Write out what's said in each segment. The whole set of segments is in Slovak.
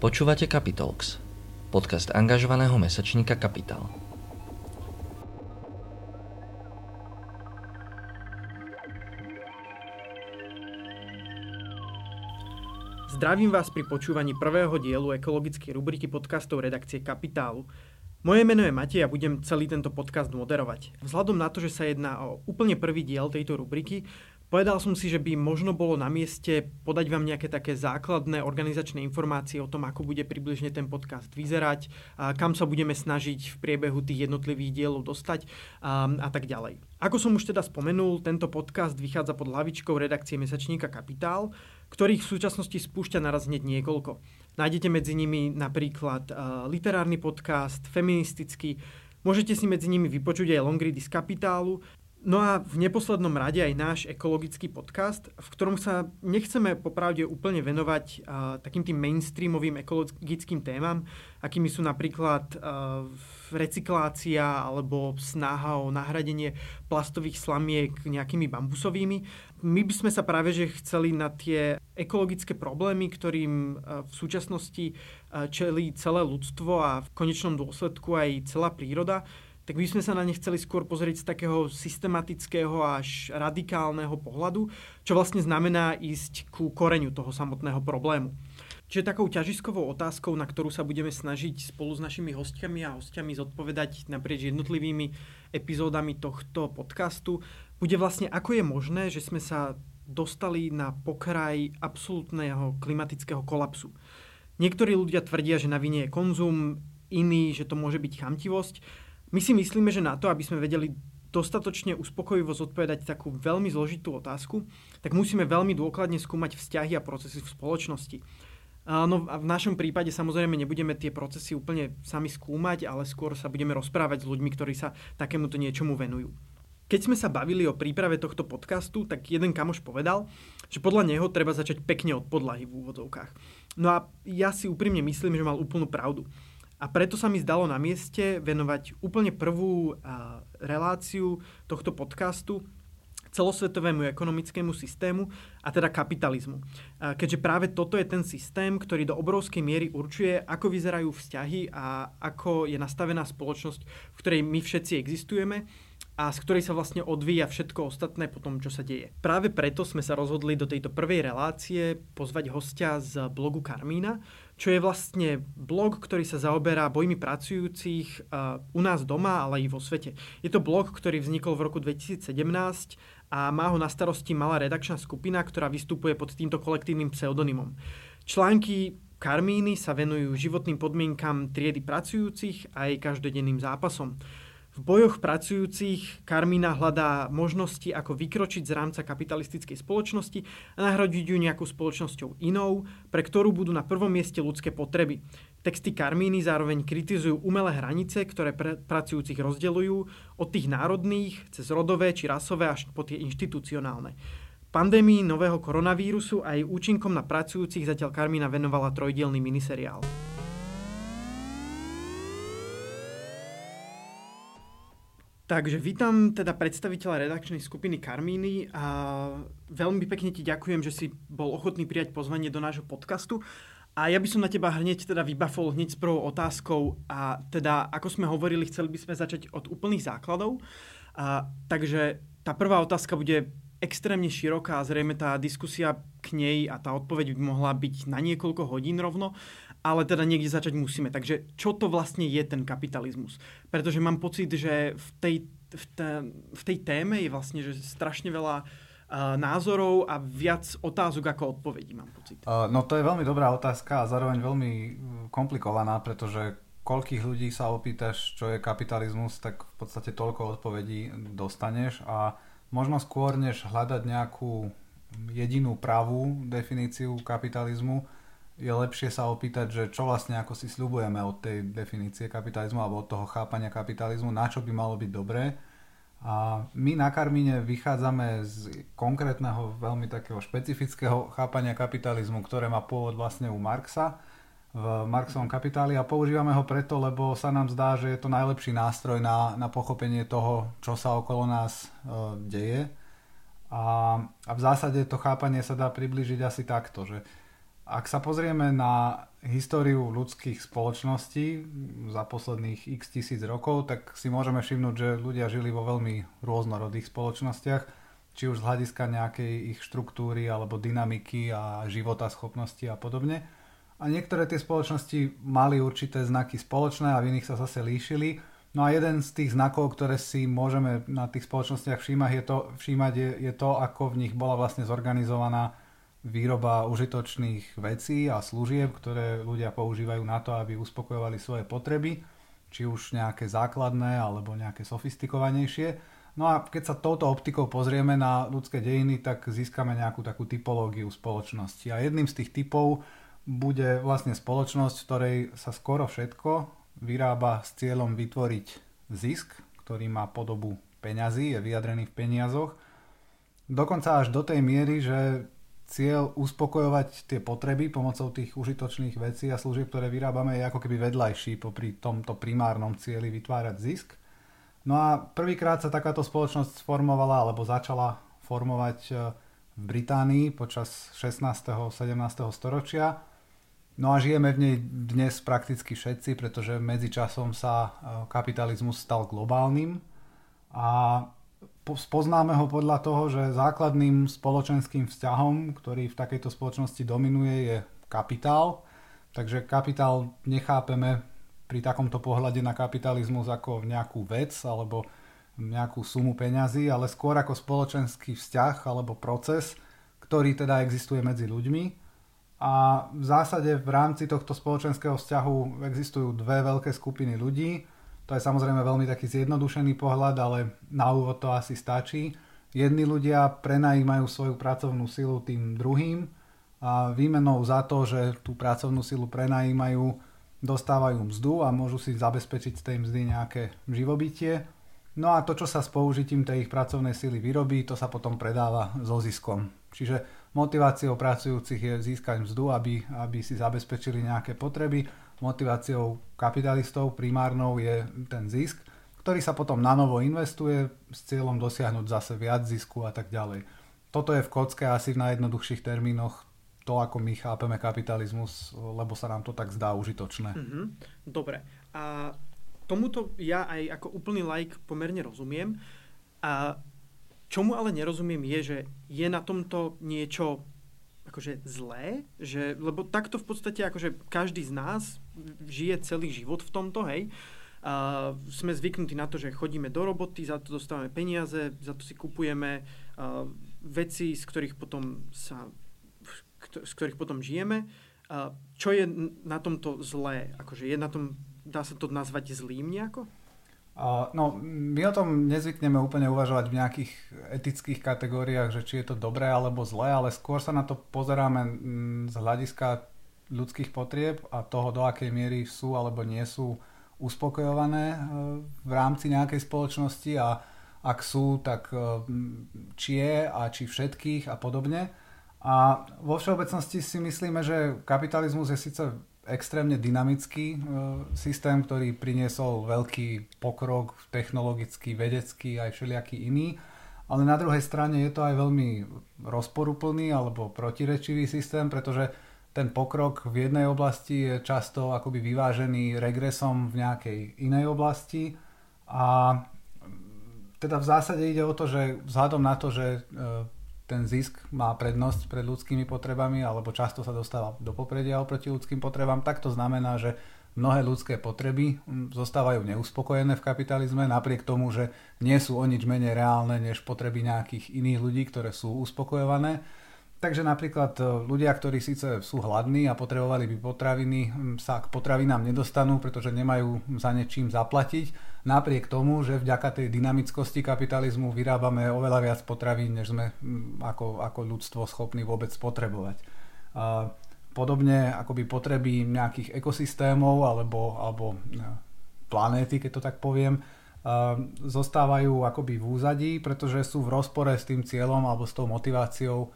Počúvate Capitalx, podcast angažovaného mesačníka Kapitál. Zdravím vás pri počúvaní prvého dielu ekologickej rubriky podcastov redakcie Kapitálu. Moje meno je Matej a budem celý tento podcast moderovať. Vzhľadom na to, že sa jedná o úplne prvý diel tejto rubriky, Povedal som si, že by možno bolo na mieste podať vám nejaké také základné organizačné informácie o tom, ako bude približne ten podcast vyzerať, kam sa budeme snažiť v priebehu tých jednotlivých dielov dostať a, tak ďalej. Ako som už teda spomenul, tento podcast vychádza pod hlavičkou redakcie mesačníka Kapitál, ktorých v súčasnosti spúšťa naraz hneď niekoľko. Nájdete medzi nimi napríklad literárny podcast, feministický, Môžete si medzi nimi vypočuť aj Longready z Kapitálu, No a v neposlednom rade aj náš ekologický podcast, v ktorom sa nechceme popravde úplne venovať uh, takým tým mainstreamovým ekologickým témam, akými sú napríklad uh, recyklácia alebo snaha o nahradenie plastových slamiek nejakými bambusovými. My by sme sa práve že chceli na tie ekologické problémy, ktorým uh, v súčasnosti uh, čelí celé ľudstvo a v konečnom dôsledku aj celá príroda, tak by sme sa na ne chceli skôr pozrieť z takého systematického až radikálneho pohľadu, čo vlastne znamená ísť ku koreňu toho samotného problému. Čiže takou ťažiskovou otázkou, na ktorú sa budeme snažiť spolu s našimi hostiami a hostiami zodpovedať naprieč jednotlivými epizódami tohto podcastu, bude vlastne ako je možné, že sme sa dostali na pokraj absolútneho klimatického kolapsu. Niektorí ľudia tvrdia, že na vine je konzum, iní, že to môže byť chamtivosť, my si myslíme, že na to, aby sme vedeli dostatočne uspokojivo zodpovedať takú veľmi zložitú otázku, tak musíme veľmi dôkladne skúmať vzťahy a procesy v spoločnosti. No a v našom prípade samozrejme nebudeme tie procesy úplne sami skúmať, ale skôr sa budeme rozprávať s ľuďmi, ktorí sa takémuto niečomu venujú. Keď sme sa bavili o príprave tohto podcastu, tak jeden kamoš povedal, že podľa neho treba začať pekne od podlahy v úvodzovkách. No a ja si úprimne myslím, že mal úplnú pravdu. A preto sa mi zdalo na mieste venovať úplne prvú reláciu tohto podcastu celosvetovému ekonomickému systému a teda kapitalizmu. Keďže práve toto je ten systém, ktorý do obrovskej miery určuje, ako vyzerajú vzťahy a ako je nastavená spoločnosť, v ktorej my všetci existujeme a z ktorej sa vlastne odvíja všetko ostatné po tom, čo sa deje. Práve preto sme sa rozhodli do tejto prvej relácie pozvať hostia z blogu Karmína, čo je vlastne blog, ktorý sa zaoberá bojmi pracujúcich uh, u nás doma, ale aj vo svete. Je to blog, ktorý vznikol v roku 2017 a má ho na starosti malá redakčná skupina, ktorá vystupuje pod týmto kolektívnym pseudonymom. Články Karmíny sa venujú životným podmienkam triedy pracujúcich a aj každodenným zápasom. V bojoch pracujúcich Karmina hľadá možnosti, ako vykročiť z rámca kapitalistickej spoločnosti a nahradiť ju nejakou spoločnosťou inou, pre ktorú budú na prvom mieste ľudské potreby. Texty Karmíny zároveň kritizujú umelé hranice, ktoré pr- pracujúcich rozdeľujú od tých národných, cez rodové či rasové až po tie inštitucionálne. Pandémii nového koronavírusu a jej účinkom na pracujúcich zatiaľ Karmína venovala trojdielný miniseriál. Takže vítam teda predstaviteľa redakčnej skupiny Karmíny a veľmi pekne ti ďakujem, že si bol ochotný prijať pozvanie do nášho podcastu. A ja by som na teba hneď teda vybafol hneď s prvou otázkou a teda ako sme hovorili, chceli by sme začať od úplných základov. A, takže tá prvá otázka bude extrémne široká a zrejme tá diskusia k nej a tá odpoveď by mohla byť na niekoľko hodín rovno ale teda niekde začať musíme. Takže čo to vlastne je ten kapitalizmus? Pretože mám pocit, že v tej, v té, v tej téme je vlastne že strašne veľa uh, názorov a viac otázok ako odpovedí, mám pocit. Uh, no to je veľmi dobrá otázka a zároveň veľmi komplikovaná, pretože koľkých ľudí sa opýtaš, čo je kapitalizmus, tak v podstate toľko odpovedí dostaneš a možno skôr, než hľadať nejakú jedinú pravú definíciu kapitalizmu, je lepšie sa opýtať, že čo vlastne ako si sľubujeme od tej definície kapitalizmu alebo od toho chápania kapitalizmu, na čo by malo byť dobré. A my na Karmíne vychádzame z konkrétneho, veľmi takého špecifického chápania kapitalizmu, ktoré má pôvod vlastne u Marxa v Marxovom kapitáli a používame ho preto, lebo sa nám zdá, že je to najlepší nástroj na, na pochopenie toho, čo sa okolo nás e, deje. A, a v zásade to chápanie sa dá približiť asi takto, že ak sa pozrieme na históriu ľudských spoločností za posledných x tisíc rokov, tak si môžeme všimnúť, že ľudia žili vo veľmi rôznorodých spoločnostiach, či už z hľadiska nejakej ich štruktúry alebo dynamiky a života, schopnosti a podobne. A niektoré tie spoločnosti mali určité znaky spoločné a v iných sa zase líšili. No a jeden z tých znakov, ktoré si môžeme na tých spoločnostiach všímať, je to, všímať je, je to, ako v nich bola vlastne zorganizovaná výroba užitočných vecí a služieb, ktoré ľudia používajú na to, aby uspokojovali svoje potreby, či už nejaké základné alebo nejaké sofistikovanejšie. No a keď sa touto optikou pozrieme na ľudské dejiny, tak získame nejakú takú typológiu spoločnosti. A jedným z tých typov bude vlastne spoločnosť, v ktorej sa skoro všetko vyrába s cieľom vytvoriť zisk, ktorý má podobu peňazí, je vyjadrený v peniazoch. Dokonca až do tej miery, že cieľ uspokojovať tie potreby pomocou tých užitočných vecí a služieb, ktoré vyrábame, je ako keby vedľajší popri tomto primárnom cieli vytvárať zisk. No a prvýkrát sa takáto spoločnosť sformovala alebo začala formovať e, v Británii počas 16. 17. storočia. No a žijeme v nej dnes prakticky všetci, pretože medzičasom sa e, kapitalizmus stal globálnym a spoznáme ho podľa toho, že základným spoločenským vzťahom, ktorý v takejto spoločnosti dominuje, je kapitál. Takže kapitál nechápeme pri takomto pohľade na kapitalizmus ako nejakú vec alebo nejakú sumu peňazí, ale skôr ako spoločenský vzťah alebo proces, ktorý teda existuje medzi ľuďmi. A v zásade v rámci tohto spoločenského vzťahu existujú dve veľké skupiny ľudí, to je samozrejme veľmi taký zjednodušený pohľad, ale na úvod to asi stačí. Jedni ľudia prenajímajú svoju pracovnú silu tým druhým a výmenou za to, že tú pracovnú silu prenajímajú, dostávajú mzdu a môžu si zabezpečiť z tej mzdy nejaké živobytie. No a to, čo sa s použitím tej ich pracovnej sily vyrobí, to sa potom predáva so ziskom. Čiže motiváciou pracujúcich je získať mzdu, aby, aby si zabezpečili nejaké potreby motiváciou kapitalistov primárnou je ten zisk, ktorý sa potom na novo investuje s cieľom dosiahnuť zase viac zisku a tak ďalej. Toto je v kocke asi v najjednoduchších termínoch to, ako my chápeme kapitalizmus, lebo sa nám to tak zdá užitočné. Mm-hmm. Dobre. A tomuto ja aj ako úplný like pomerne rozumiem. A čomu ale nerozumiem je, že je na tomto niečo akože zlé, že, lebo takto v podstate akože každý z nás žije celý život v tomto, hej. A sme zvyknutí na to, že chodíme do roboty, za to dostávame peniaze, za to si kupujeme uh, veci, z ktorých potom sa z ktorých potom žijeme. Uh, čo je na tomto zlé? Akože je na tom, dá sa to nazvať zlým nejako? No, my o tom nezvykneme úplne uvažovať v nejakých etických kategóriách, že či je to dobré alebo zlé, ale skôr sa na to pozeráme mm, z hľadiska ľudských potrieb a toho, do akej miery sú alebo nie sú uspokojované e, v rámci nejakej spoločnosti a ak sú, tak e, či je a či všetkých a podobne. A vo všeobecnosti si myslíme, že kapitalizmus je síce extrémne dynamický e, systém, ktorý priniesol veľký pokrok technologický, vedecký aj všelijaký iný. Ale na druhej strane je to aj veľmi rozporuplný alebo protirečivý systém, pretože ten pokrok v jednej oblasti je často akoby vyvážený regresom v nejakej inej oblasti a teda v zásade ide o to, že vzhľadom na to, že e, ten zisk má prednosť pred ľudskými potrebami alebo často sa dostáva do popredia oproti ľudským potrebám, tak to znamená, že mnohé ľudské potreby zostávajú neuspokojené v kapitalizme napriek tomu, že nie sú o nič menej reálne než potreby nejakých iných ľudí, ktoré sú uspokojované. Takže napríklad e, ľudia, ktorí síce sú hladní a potrebovali by potraviny, sa k potravinám nedostanú, pretože nemajú za niečím zaplatiť. Napriek tomu, že vďaka tej dynamickosti kapitalizmu vyrábame oveľa viac potravín, než sme ako, ako ľudstvo schopní vôbec potrebovať. A podobne akoby potreby nejakých ekosystémov alebo, alebo e, planéty, keď to tak poviem, e, zostávajú akoby v úzadí, pretože sú v rozpore s tým cieľom alebo s tou motiváciou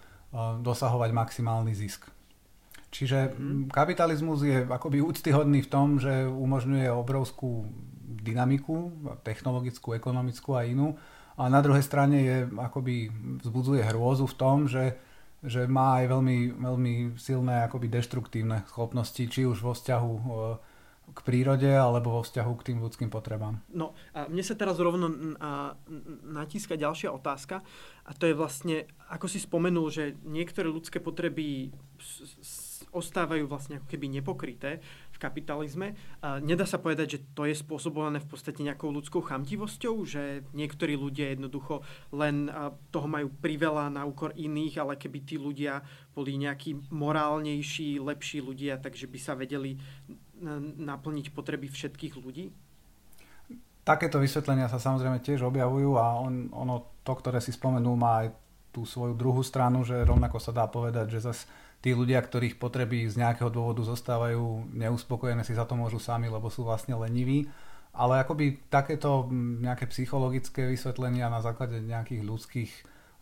dosahovať maximálny zisk. Čiže mm. kapitalizmus je akoby úctyhodný v tom, že umožňuje obrovskú dynamiku, technologickú, ekonomickú a inú. A na druhej strane je, akoby vzbudzuje hrôzu v tom, že že má aj veľmi, veľmi silné akoby deštruktívne schopnosti, či už vo vzťahu k prírode alebo vo vzťahu k tým ľudským potrebám. No a mne sa teraz rovno natíska ďalšia otázka a to je vlastne, ako si spomenul, že niektoré ľudské potreby ostávajú vlastne ako keby nepokryté v kapitalizme. A nedá sa povedať, že to je spôsobované v podstate nejakou ľudskou chamtivosťou, že niektorí ľudia jednoducho len toho majú priveľa na úkor iných, ale keby tí ľudia boli nejakí morálnejší, lepší ľudia, takže by sa vedeli naplniť potreby všetkých ľudí? Takéto vysvetlenia sa samozrejme tiež objavujú a on, ono, to, ktoré si spomenul, má aj tú svoju druhú stranu, že rovnako sa dá povedať, že zase tí ľudia, ktorých potreby z nejakého dôvodu zostávajú neuspokojené, si za to môžu sami, lebo sú vlastne leniví. Ale akoby takéto nejaké psychologické vysvetlenia na základe nejakých ľudských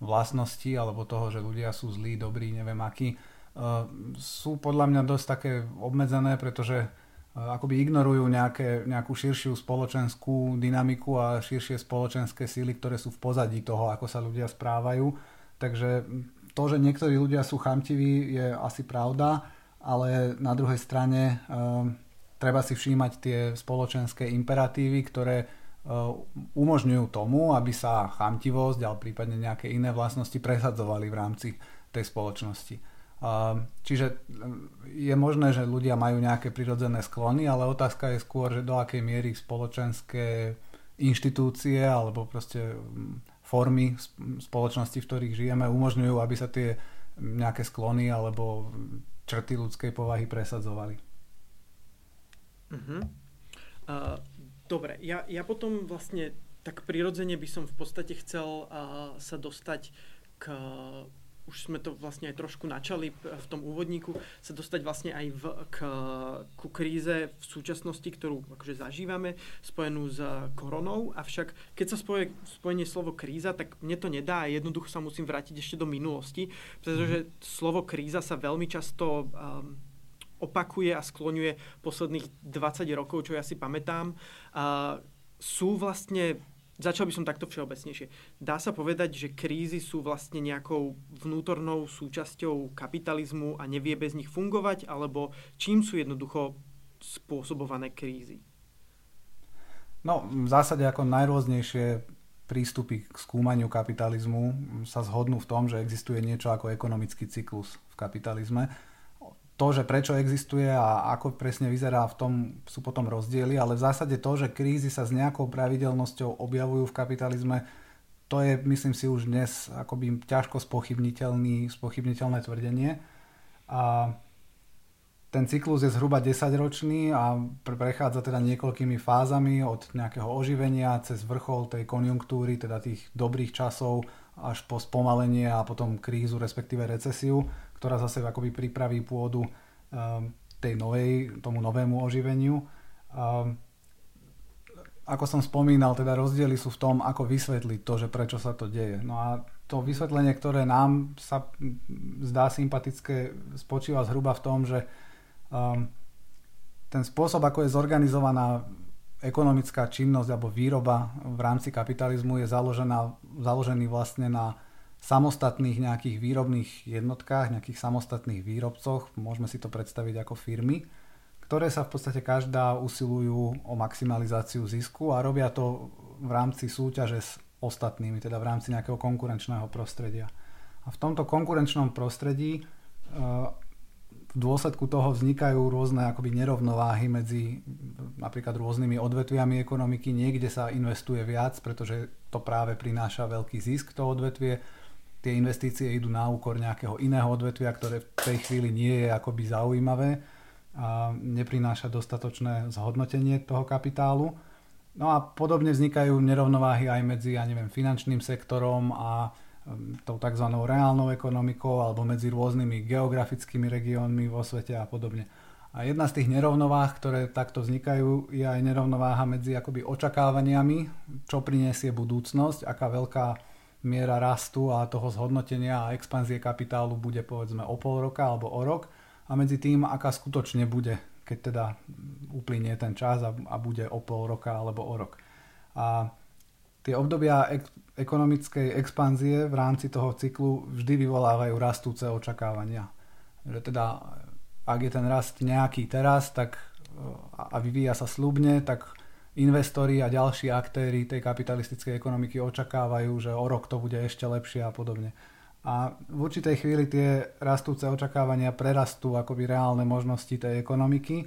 vlastností alebo toho, že ľudia sú zlí, dobrí, neviem akí, sú podľa mňa dosť také obmedzené, pretože akoby ignorujú nejaké, nejakú širšiu spoločenskú dynamiku a širšie spoločenské síly, ktoré sú v pozadí toho, ako sa ľudia správajú. Takže to, že niektorí ľudia sú chamtiví, je asi pravda, ale na druhej strane uh, treba si všímať tie spoločenské imperatívy, ktoré uh, umožňujú tomu, aby sa chamtivosť, ale prípadne nejaké iné vlastnosti presadzovali v rámci tej spoločnosti. Čiže je možné, že ľudia majú nejaké prirodzené sklony, ale otázka je skôr, že do akej miery spoločenské inštitúcie alebo proste formy spoločnosti, v ktorých žijeme, umožňujú, aby sa tie nejaké sklony alebo črty ľudskej povahy presadzovali. Uh-huh. Uh, dobre, ja, ja potom vlastne tak prirodzene by som v podstate chcel uh, sa dostať k už sme to vlastne aj trošku načali v tom úvodníku, sa dostať vlastne aj v, k, ku kríze v súčasnosti, ktorú akože zažívame, spojenú s koronou. Avšak keď sa spoje, spojenie slovo kríza, tak mne to nedá a jednoducho sa musím vrátiť ešte do minulosti, pretože mm. slovo kríza sa veľmi často um, opakuje a skloňuje posledných 20 rokov, čo ja si pamätám. Uh, sú vlastne Začal by som takto všeobecnejšie. Dá sa povedať, že krízy sú vlastne nejakou vnútornou súčasťou kapitalizmu a nevie bez nich fungovať, alebo čím sú jednoducho spôsobované krízy? No, v zásade ako najrôznejšie prístupy k skúmaniu kapitalizmu sa zhodnú v tom, že existuje niečo ako ekonomický cyklus v kapitalizme to, že prečo existuje a ako presne vyzerá, v tom sú potom rozdiely, ale v zásade to, že krízy sa s nejakou pravidelnosťou objavujú v kapitalizme, to je, myslím si, už dnes akoby ťažko spochybniteľný, spochybniteľné tvrdenie. A ten cyklus je zhruba 10 ročný a prechádza teda niekoľkými fázami od nejakého oživenia cez vrchol tej konjunktúry, teda tých dobrých časov až po spomalenie a potom krízu, respektíve recesiu ktorá zase akoby pripraví pôdu um, tej novej, tomu novému oživeniu. Um, ako som spomínal, teda rozdiely sú v tom, ako vysvetliť to, že prečo sa to deje. No a to vysvetlenie, ktoré nám sa zdá sympatické, spočíva zhruba v tom, že um, ten spôsob, ako je zorganizovaná ekonomická činnosť alebo výroba v rámci kapitalizmu je založená, založený vlastne na samostatných nejakých výrobných jednotkách, nejakých samostatných výrobcoch, môžeme si to predstaviť ako firmy, ktoré sa v podstate každá usilujú o maximalizáciu zisku a robia to v rámci súťaže s ostatnými, teda v rámci nejakého konkurenčného prostredia. A v tomto konkurenčnom prostredí e, v dôsledku toho vznikajú rôzne akoby nerovnováhy medzi napríklad rôznymi odvetviami ekonomiky. Niekde sa investuje viac, pretože to práve prináša veľký zisk to odvetvie tie investície idú na úkor nejakého iného odvetvia, ktoré v tej chvíli nie je akoby zaujímavé a neprináša dostatočné zhodnotenie toho kapitálu. No a podobne vznikajú nerovnováhy aj medzi, ja neviem, finančným sektorom a um, tou tzv. reálnou ekonomikou alebo medzi rôznymi geografickými regiónmi vo svete a podobne. A jedna z tých nerovnováh, ktoré takto vznikajú, je aj nerovnováha medzi akoby očakávaniami, čo priniesie budúcnosť, aká veľká miera rastu a toho zhodnotenia a expanzie kapitálu bude povedzme o pol roka alebo o rok a medzi tým, aká skutočne bude, keď teda uplynie ten čas a, a bude o pol roka alebo o rok. A tie obdobia ek- ekonomickej expanzie v rámci toho cyklu vždy vyvolávajú rastúce očakávania. Že teda, ak je ten rast nejaký teraz tak, a vyvíja sa slubne, tak investori a ďalší aktéry tej kapitalistickej ekonomiky očakávajú, že o rok to bude ešte lepšie a podobne. A v určitej chvíli tie rastúce očakávania prerastú akoby reálne možnosti tej ekonomiky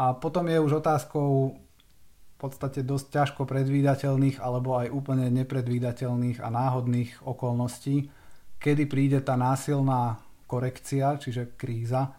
a potom je už otázkou v podstate dosť ťažko predvídateľných alebo aj úplne nepredvídateľných a náhodných okolností, kedy príde tá násilná korekcia, čiže kríza,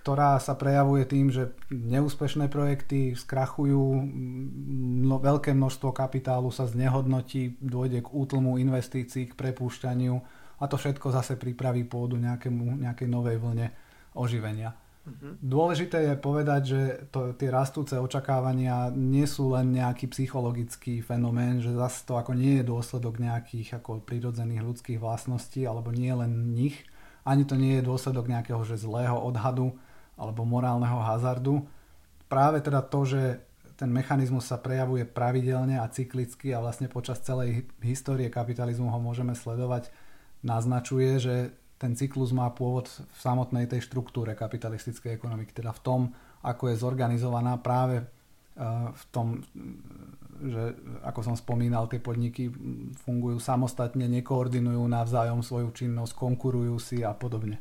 ktorá sa prejavuje tým, že neúspešné projekty skrachujú, mno, veľké množstvo kapitálu sa znehodnotí, dôjde k útlmu investícií, k prepúšťaniu a to všetko zase pripraví pôdu nejakému, nejakej novej vlne oživenia. Uh-huh. Dôležité je povedať, že to, tie rastúce očakávania nie sú len nejaký psychologický fenomén, že zase to ako nie je dôsledok nejakých ako prirodzených ľudských vlastností alebo nie len nich, ani to nie je dôsledok nejakého že zlého odhadu alebo morálneho hazardu. Práve teda to, že ten mechanizmus sa prejavuje pravidelne a cyklicky a vlastne počas celej histórie kapitalizmu ho môžeme sledovať, naznačuje, že ten cyklus má pôvod v samotnej tej štruktúre kapitalistickej ekonomiky, teda v tom, ako je zorganizovaná práve v tom, že ako som spomínal, tie podniky fungujú samostatne, nekoordinujú navzájom svoju činnosť, konkurujú si a podobne.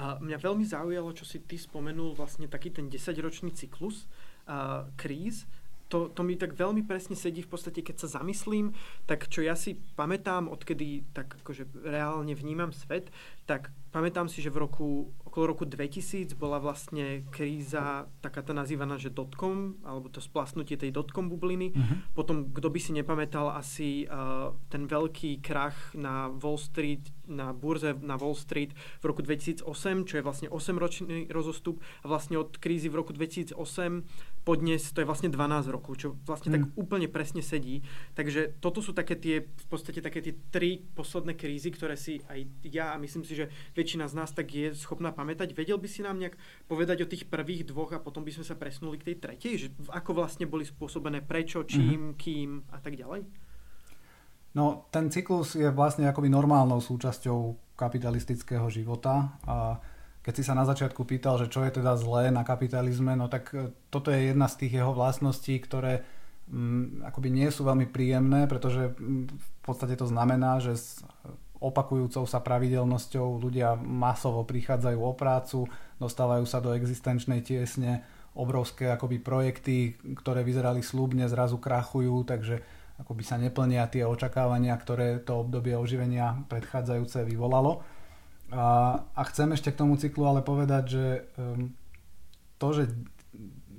A mňa veľmi zaujalo, čo si ty spomenul, vlastne taký ten 10-ročný cyklus uh, kríz, to, to mi tak veľmi presne sedí v podstate, keď sa zamyslím, tak čo ja si pamätám, odkedy tak akože reálne vnímam svet, tak pamätám si, že v roku, okolo roku 2000 bola vlastne kríza taká tá nazývaná, že dotcom, alebo to splasnutie tej dotcom bubliny. Uh-huh. Potom, kto by si nepamätal, asi uh, ten veľký krach na Wall Street, na burze na Wall Street v roku 2008, čo je vlastne 8-ročný rozostup a vlastne od krízy v roku 2008 podnes, to je vlastne 12 rokov, čo vlastne mm. tak úplne presne sedí. Takže toto sú také tie, v podstate také tie tri posledné krízy, ktoré si aj ja a myslím si, že väčšina z nás tak je schopná pamätať. Vedel by si nám nejak povedať o tých prvých dvoch a potom by sme sa presunuli k tej tretej? Že ako vlastne boli spôsobené, prečo, čím, mm. kým a tak ďalej? No, ten cyklus je vlastne akoby normálnou súčasťou kapitalistického života a keď si sa na začiatku pýtal, že čo je teda zlé na kapitalizme, no tak e, toto je jedna z tých jeho vlastností, ktoré m, mm, akoby nie sú veľmi príjemné, pretože mm, v podstate to znamená, že s opakujúcou sa pravidelnosťou ľudia masovo prichádzajú o prácu, dostávajú sa do existenčnej tiesne, obrovské akoby projekty, ktoré vyzerali slúbne, zrazu krachujú, takže akoby sa neplnia tie očakávania, ktoré to obdobie oživenia predchádzajúce vyvolalo. A, a chcem ešte k tomu cyklu ale povedať, že um, to, že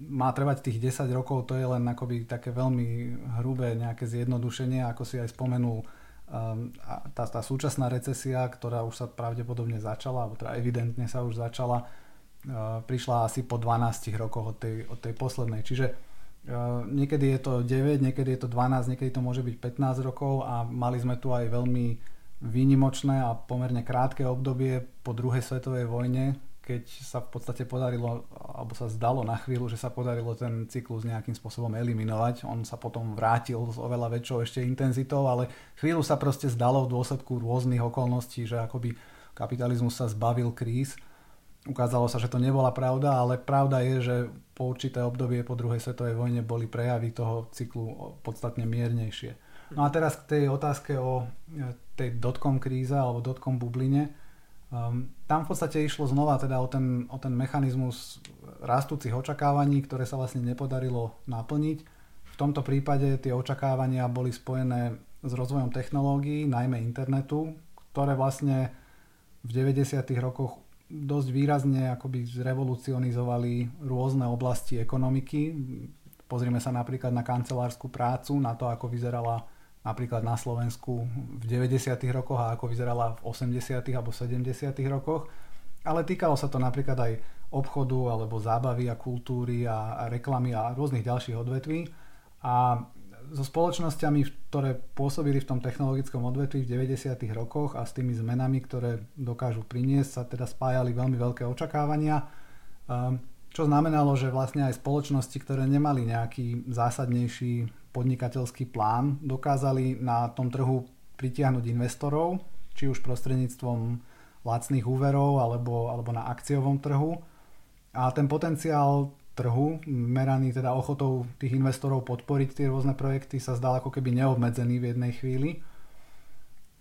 má trvať tých 10 rokov, to je len akoby také veľmi hrubé nejaké zjednodušenie, ako si aj spomenul. Um, tá, tá súčasná recesia, ktorá už sa pravdepodobne začala, alebo teda evidentne sa už začala, uh, prišla asi po 12 rokoch od tej, od tej poslednej. Čiže uh, niekedy je to 9, niekedy je to 12, niekedy to môže byť 15 rokov a mali sme tu aj veľmi výnimočné a pomerne krátke obdobie po druhej svetovej vojne, keď sa v podstate podarilo, alebo sa zdalo na chvíľu, že sa podarilo ten cyklus nejakým spôsobom eliminovať. On sa potom vrátil s oveľa väčšou ešte intenzitou, ale chvíľu sa proste zdalo v dôsledku rôznych okolností, že akoby kapitalizmus sa zbavil kríz. Ukázalo sa, že to nebola pravda, ale pravda je, že po určité obdobie po druhej svetovej vojne boli prejavy toho cyklu podstatne miernejšie. No a teraz k tej otázke o tej dotcom kríze alebo dotcom bubline. Um, tam v podstate išlo znova teda o ten, o ten mechanizmus rastúcich očakávaní, ktoré sa vlastne nepodarilo naplniť. V tomto prípade tie očakávania boli spojené s rozvojom technológií, najmä internetu, ktoré vlastne v 90. rokoch dosť výrazne akoby zrevolucionizovali rôzne oblasti ekonomiky. Pozrime sa napríklad na kancelárskú prácu, na to, ako vyzerala napríklad na Slovensku v 90. rokoch a ako vyzerala v 80. alebo 70. rokoch. Ale týkalo sa to napríklad aj obchodu alebo zábavy a kultúry a, a reklamy a rôznych ďalších odvetví. A so spoločnosťami, ktoré pôsobili v tom technologickom odvetví v 90. rokoch a s tými zmenami, ktoré dokážu priniesť, sa teda spájali veľmi veľké očakávania. Ehm, čo znamenalo, že vlastne aj spoločnosti, ktoré nemali nejaký zásadnejší podnikateľský plán, dokázali na tom trhu pritiahnuť investorov, či už prostredníctvom lacných úverov alebo, alebo na akciovom trhu. A ten potenciál trhu, meraný teda ochotou tých investorov podporiť tie rôzne projekty, sa zdal ako keby neobmedzený v jednej chvíli.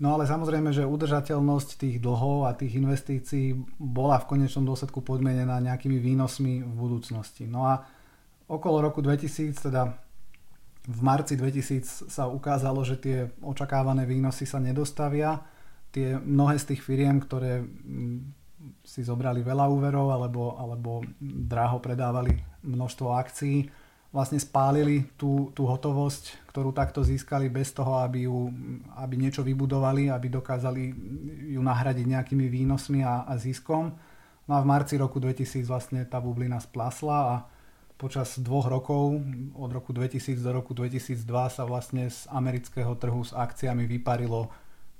No ale samozrejme, že udržateľnosť tých dlhov a tých investícií bola v konečnom dôsledku podmienená nejakými výnosmi v budúcnosti. No a okolo roku 2000, teda v marci 2000 sa ukázalo, že tie očakávané výnosy sa nedostavia. Tie mnohé z tých firiem, ktoré mm, si zobrali veľa úverov alebo, alebo dráho predávali množstvo akcií, vlastne spálili tú, tú hotovosť, ktorú takto získali bez toho, aby, ju, aby niečo vybudovali, aby dokázali ju nahradiť nejakými výnosmi a, a ziskom. No a v marci roku 2000 vlastne tá bublina splasla a počas dvoch rokov, od roku 2000 do roku 2002 sa vlastne z amerického trhu s akciami vyparilo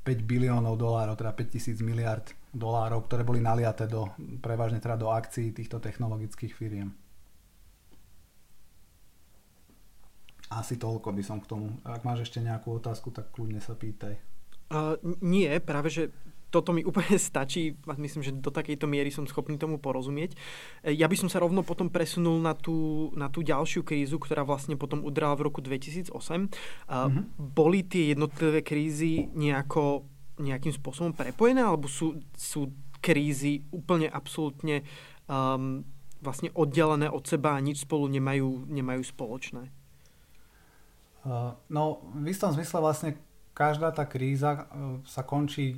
5 biliónov dolárov, teda 5000 miliard dolárov, ktoré boli naliaté do, prevažne teda do akcií týchto technologických firiem. Asi toľko by som k tomu. Ak máš ešte nejakú otázku, tak kľudne sa pýtaj. Uh, nie, práve že toto mi úplne stačí. Myslím, že do takejto miery som schopný tomu porozumieť. E, ja by som sa rovno potom presunul na tú, na tú ďalšiu krízu, ktorá vlastne potom udrala v roku 2008. Uh-huh. Boli tie jednotlivé krízy nejako, nejakým spôsobom prepojené, alebo sú, sú krízy úplne absolútne um, vlastne oddelené od seba a nič spolu nemajú, nemajú spoločné? Uh, no, v istom zmysle vlastne každá tá kríza uh, sa končí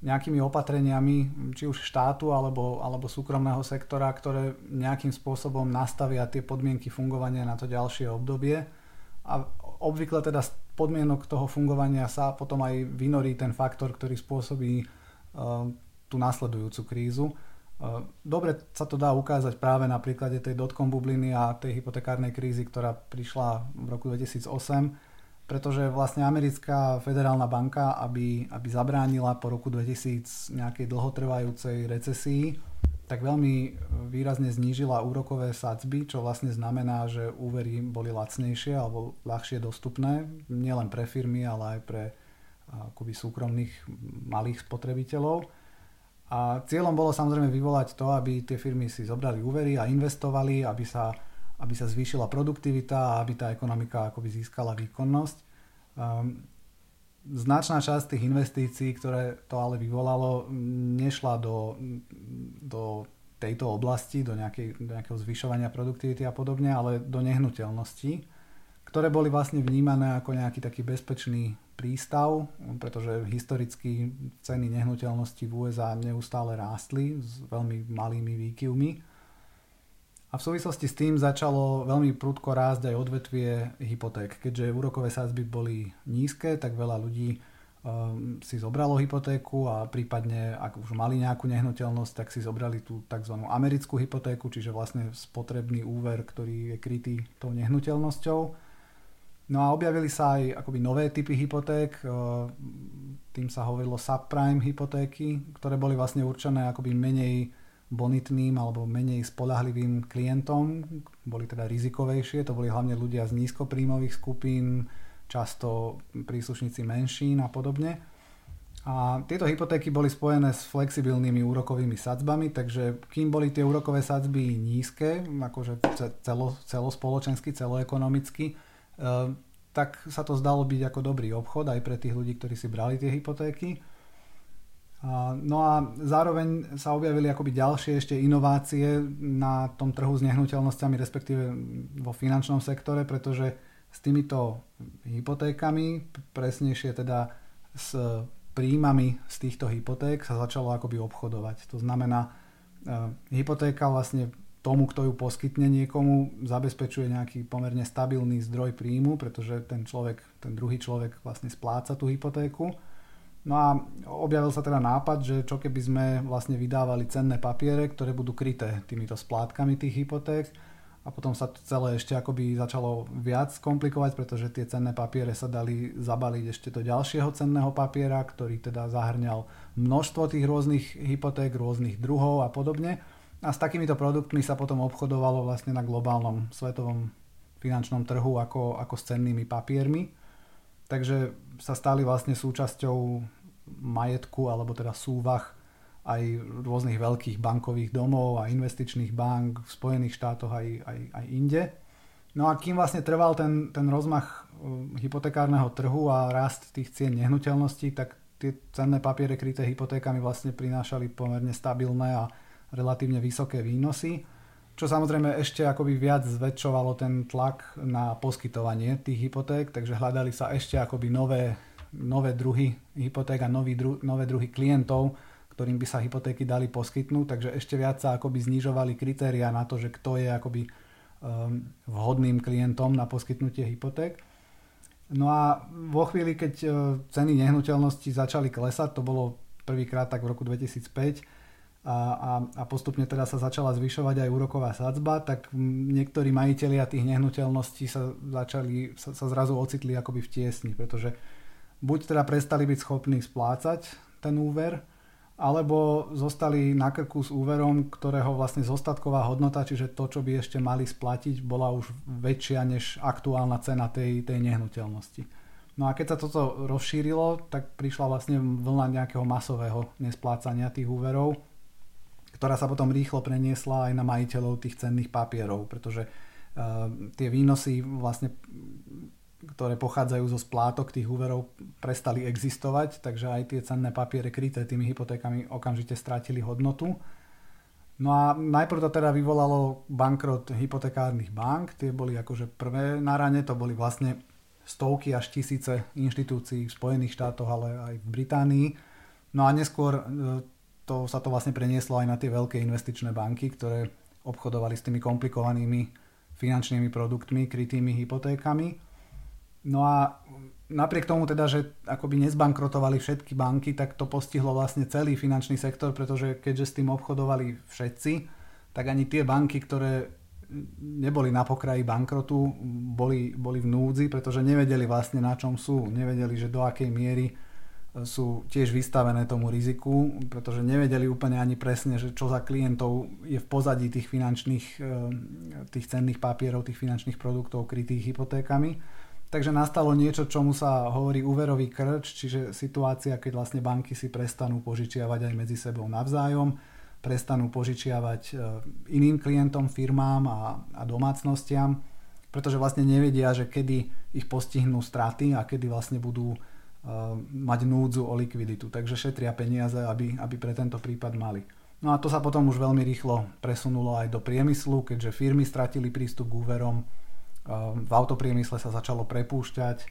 nejakými opatreniami, či už štátu alebo, alebo súkromného sektora, ktoré nejakým spôsobom nastavia tie podmienky fungovania na to ďalšie obdobie. A obvykle teda z podmienok toho fungovania sa potom aj vynorí ten faktor, ktorý spôsobí uh, tú následujúcu krízu. Dobre sa to dá ukázať práve na príklade tej dotcom bubliny a tej hypotekárnej krízy, ktorá prišla v roku 2008, pretože vlastne americká federálna banka, aby, aby zabránila po roku 2000 nejakej dlhotrvajúcej recesii, tak veľmi výrazne znížila úrokové sadzby, čo vlastne znamená, že úvery boli lacnejšie alebo ľahšie dostupné, nielen pre firmy, ale aj pre akoby súkromných malých spotrebiteľov. A cieľom bolo samozrejme vyvolať to, aby tie firmy si zobrali úvery a investovali, aby sa, aby sa zvýšila produktivita a aby tá ekonomika akoby získala výkonnosť. Um, značná časť tých investícií, ktoré to ale vyvolalo, nešla do, do tejto oblasti, do, nejakej, do nejakého zvyšovania produktivity a podobne, ale do nehnuteľností, ktoré boli vlastne vnímané ako nejaký taký bezpečný prístav, pretože historicky ceny nehnuteľnosti v USA neustále rástli s veľmi malými výkyvmi. A v súvislosti s tým začalo veľmi prudko rásť aj odvetvie hypoték. Keďže úrokové sázby boli nízke, tak veľa ľudí um, si zobralo hypotéku a prípadne, ak už mali nejakú nehnuteľnosť, tak si zobrali tú tzv. americkú hypotéku, čiže vlastne spotrebný úver, ktorý je krytý tou nehnuteľnosťou No a objavili sa aj akoby nové typy hypoték, e, tým sa hovorilo subprime hypotéky, ktoré boli vlastne určené akoby menej bonitným alebo menej spolahlivým klientom, boli teda rizikovejšie, to boli hlavne ľudia z nízkopríjmových skupín, často príslušníci menšín a podobne. A tieto hypotéky boli spojené s flexibilnými úrokovými sadzbami, takže kým boli tie úrokové sadzby nízke, akože celo, celospoločensky, celoekonomicky, Ehm, tak sa to zdalo byť ako dobrý obchod aj pre tých ľudí, ktorí si brali tie hypotéky. No a zároveň sa objavili akoby ďalšie ešte inovácie na tom trhu s nehnuteľnosťami, respektíve vo finančnom sektore, pretože s týmito hypotékami, presnejšie teda s príjmami z týchto hypoték sa začalo akoby obchodovať. To znamená, ehm, hypotéka vlastne tomu, kto ju poskytne niekomu, zabezpečuje nejaký pomerne stabilný zdroj príjmu, pretože ten človek, ten druhý človek vlastne spláca tú hypotéku. No a objavil sa teda nápad, že čo keby sme vlastne vydávali cenné papiere, ktoré budú kryté týmito splátkami tých hypoték a potom sa to celé ešte akoby začalo viac komplikovať, pretože tie cenné papiere sa dali zabaliť ešte do ďalšieho cenného papiera, ktorý teda zahrňal množstvo tých rôznych hypoték, rôznych druhov a podobne. A s takýmito produktmi sa potom obchodovalo vlastne na globálnom svetovom finančnom trhu ako, ako s cennými papiermi. Takže sa stali vlastne súčasťou majetku alebo teda súvah aj rôznych veľkých bankových domov a investičných bank v Spojených štátoch aj, aj, aj inde. No a kým vlastne trval ten, ten rozmach uh, hypotekárneho trhu a rast tých cien nehnuteľností, tak tie cenné papiere kryté hypotékami vlastne prinášali pomerne stabilné a relatívne vysoké výnosy, čo samozrejme ešte akoby viac zväčšovalo ten tlak na poskytovanie tých hypoték, takže hľadali sa ešte akoby nové, nové druhy hypoték a nový dru, nové druhy klientov, ktorým by sa hypotéky dali poskytnúť, takže ešte viac sa akoby znižovali kritéria na to, že kto je akoby um, vhodným klientom na poskytnutie hypoték. No a vo chvíli, keď uh, ceny nehnuteľnosti začali klesať, to bolo prvýkrát tak v roku 2005, a, a, a postupne teda sa začala zvyšovať aj úroková sadzba, tak niektorí majiteľia tých nehnuteľností sa začali, sa, sa zrazu ocitli akoby v tiesni, pretože buď teda prestali byť schopní splácať ten úver, alebo zostali na krku s úverom, ktorého vlastne zostatková hodnota, čiže to, čo by ešte mali splatiť, bola už väčšia než aktuálna cena tej, tej nehnuteľnosti. No a keď sa toto rozšírilo, tak prišla vlastne vlna nejakého masového nesplácania tých úverov, ktorá sa potom rýchlo preniesla aj na majiteľov tých cenných papierov, pretože uh, tie výnosy vlastne ktoré pochádzajú zo splátok tých úverov, prestali existovať, takže aj tie cenné papiere kryté tými hypotékami okamžite strátili hodnotu. No a najprv to teda vyvolalo bankrot hypotekárnych bank, tie boli akože prvé na rane, to boli vlastne stovky až tisíce inštitúcií v Spojených štátoch, ale aj v Británii. No a neskôr e, to, sa to vlastne prenieslo aj na tie veľké investičné banky, ktoré obchodovali s tými komplikovanými finančnými produktmi, krytými hypotékami. No a napriek tomu teda, že akoby nezbankrotovali všetky banky, tak to postihlo vlastne celý finančný sektor, pretože keďže s tým obchodovali všetci, tak ani tie banky, ktoré neboli na pokraji bankrotu, boli, boli v núdzi, pretože nevedeli vlastne na čom sú, nevedeli, že do akej miery sú tiež vystavené tomu riziku, pretože nevedeli úplne ani presne, že čo za klientov je v pozadí tých finančných, eh, tých cenných papierov, tých finančných produktov krytých hypotékami. Takže nastalo niečo, čomu sa hovorí úverový krč, čiže situácia, keď vlastne banky si prestanú požičiavať aj medzi sebou navzájom, prestanú požičiavať e, iným klientom, firmám a, a domácnostiam, pretože vlastne nevedia, že kedy ich postihnú straty a kedy vlastne budú mať núdzu o likviditu. Takže šetria peniaze, aby, aby pre tento prípad mali. No a to sa potom už veľmi rýchlo presunulo aj do priemyslu, keďže firmy stratili prístup k úverom, Ehm, v autopriemysle sa začalo prepúšťať, ehm,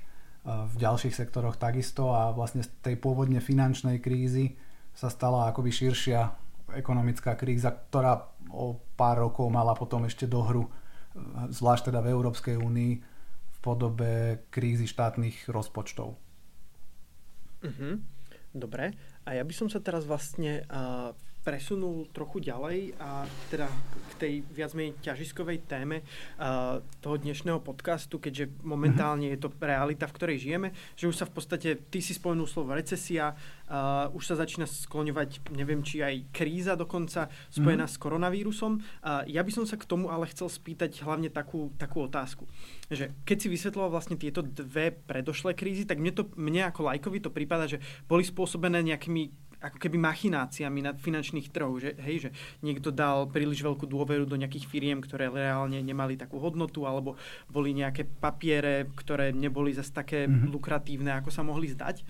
v ďalších sektoroch takisto a vlastne z tej pôvodne finančnej krízy sa stala akoby širšia ekonomická kríza, ktorá o pár rokov mala potom ešte dohru, zvlášť teda v Európskej únii, v podobe krízy štátnych rozpočtov. Uh-huh. Dobre. A ja by som sa teraz vlastne uh, presunul trochu ďalej a teda k tej viac menej ťažiskovej téme uh, toho dnešného podcastu, keďže momentálne je to realita, v ktorej žijeme, že už sa v podstate, ty si spomenul slovo recesia, uh, už sa začína skloňovať, neviem, či aj kríza dokonca spojená mm. s koronavírusom. Uh, ja by som sa k tomu ale chcel spýtať hlavne takú, takú otázku, že keď si vysvetloval vlastne tieto dve predošlé krízy, tak mne, to, mne ako lajkovi to prípada, že boli spôsobené nejakými ako keby machináciami na finančných trhoch, že, hej, že niekto dal príliš veľkú dôveru do nejakých firiem, ktoré reálne nemali takú hodnotu, alebo boli nejaké papiere, ktoré neboli zase také mm-hmm. lukratívne, ako sa mohli zdať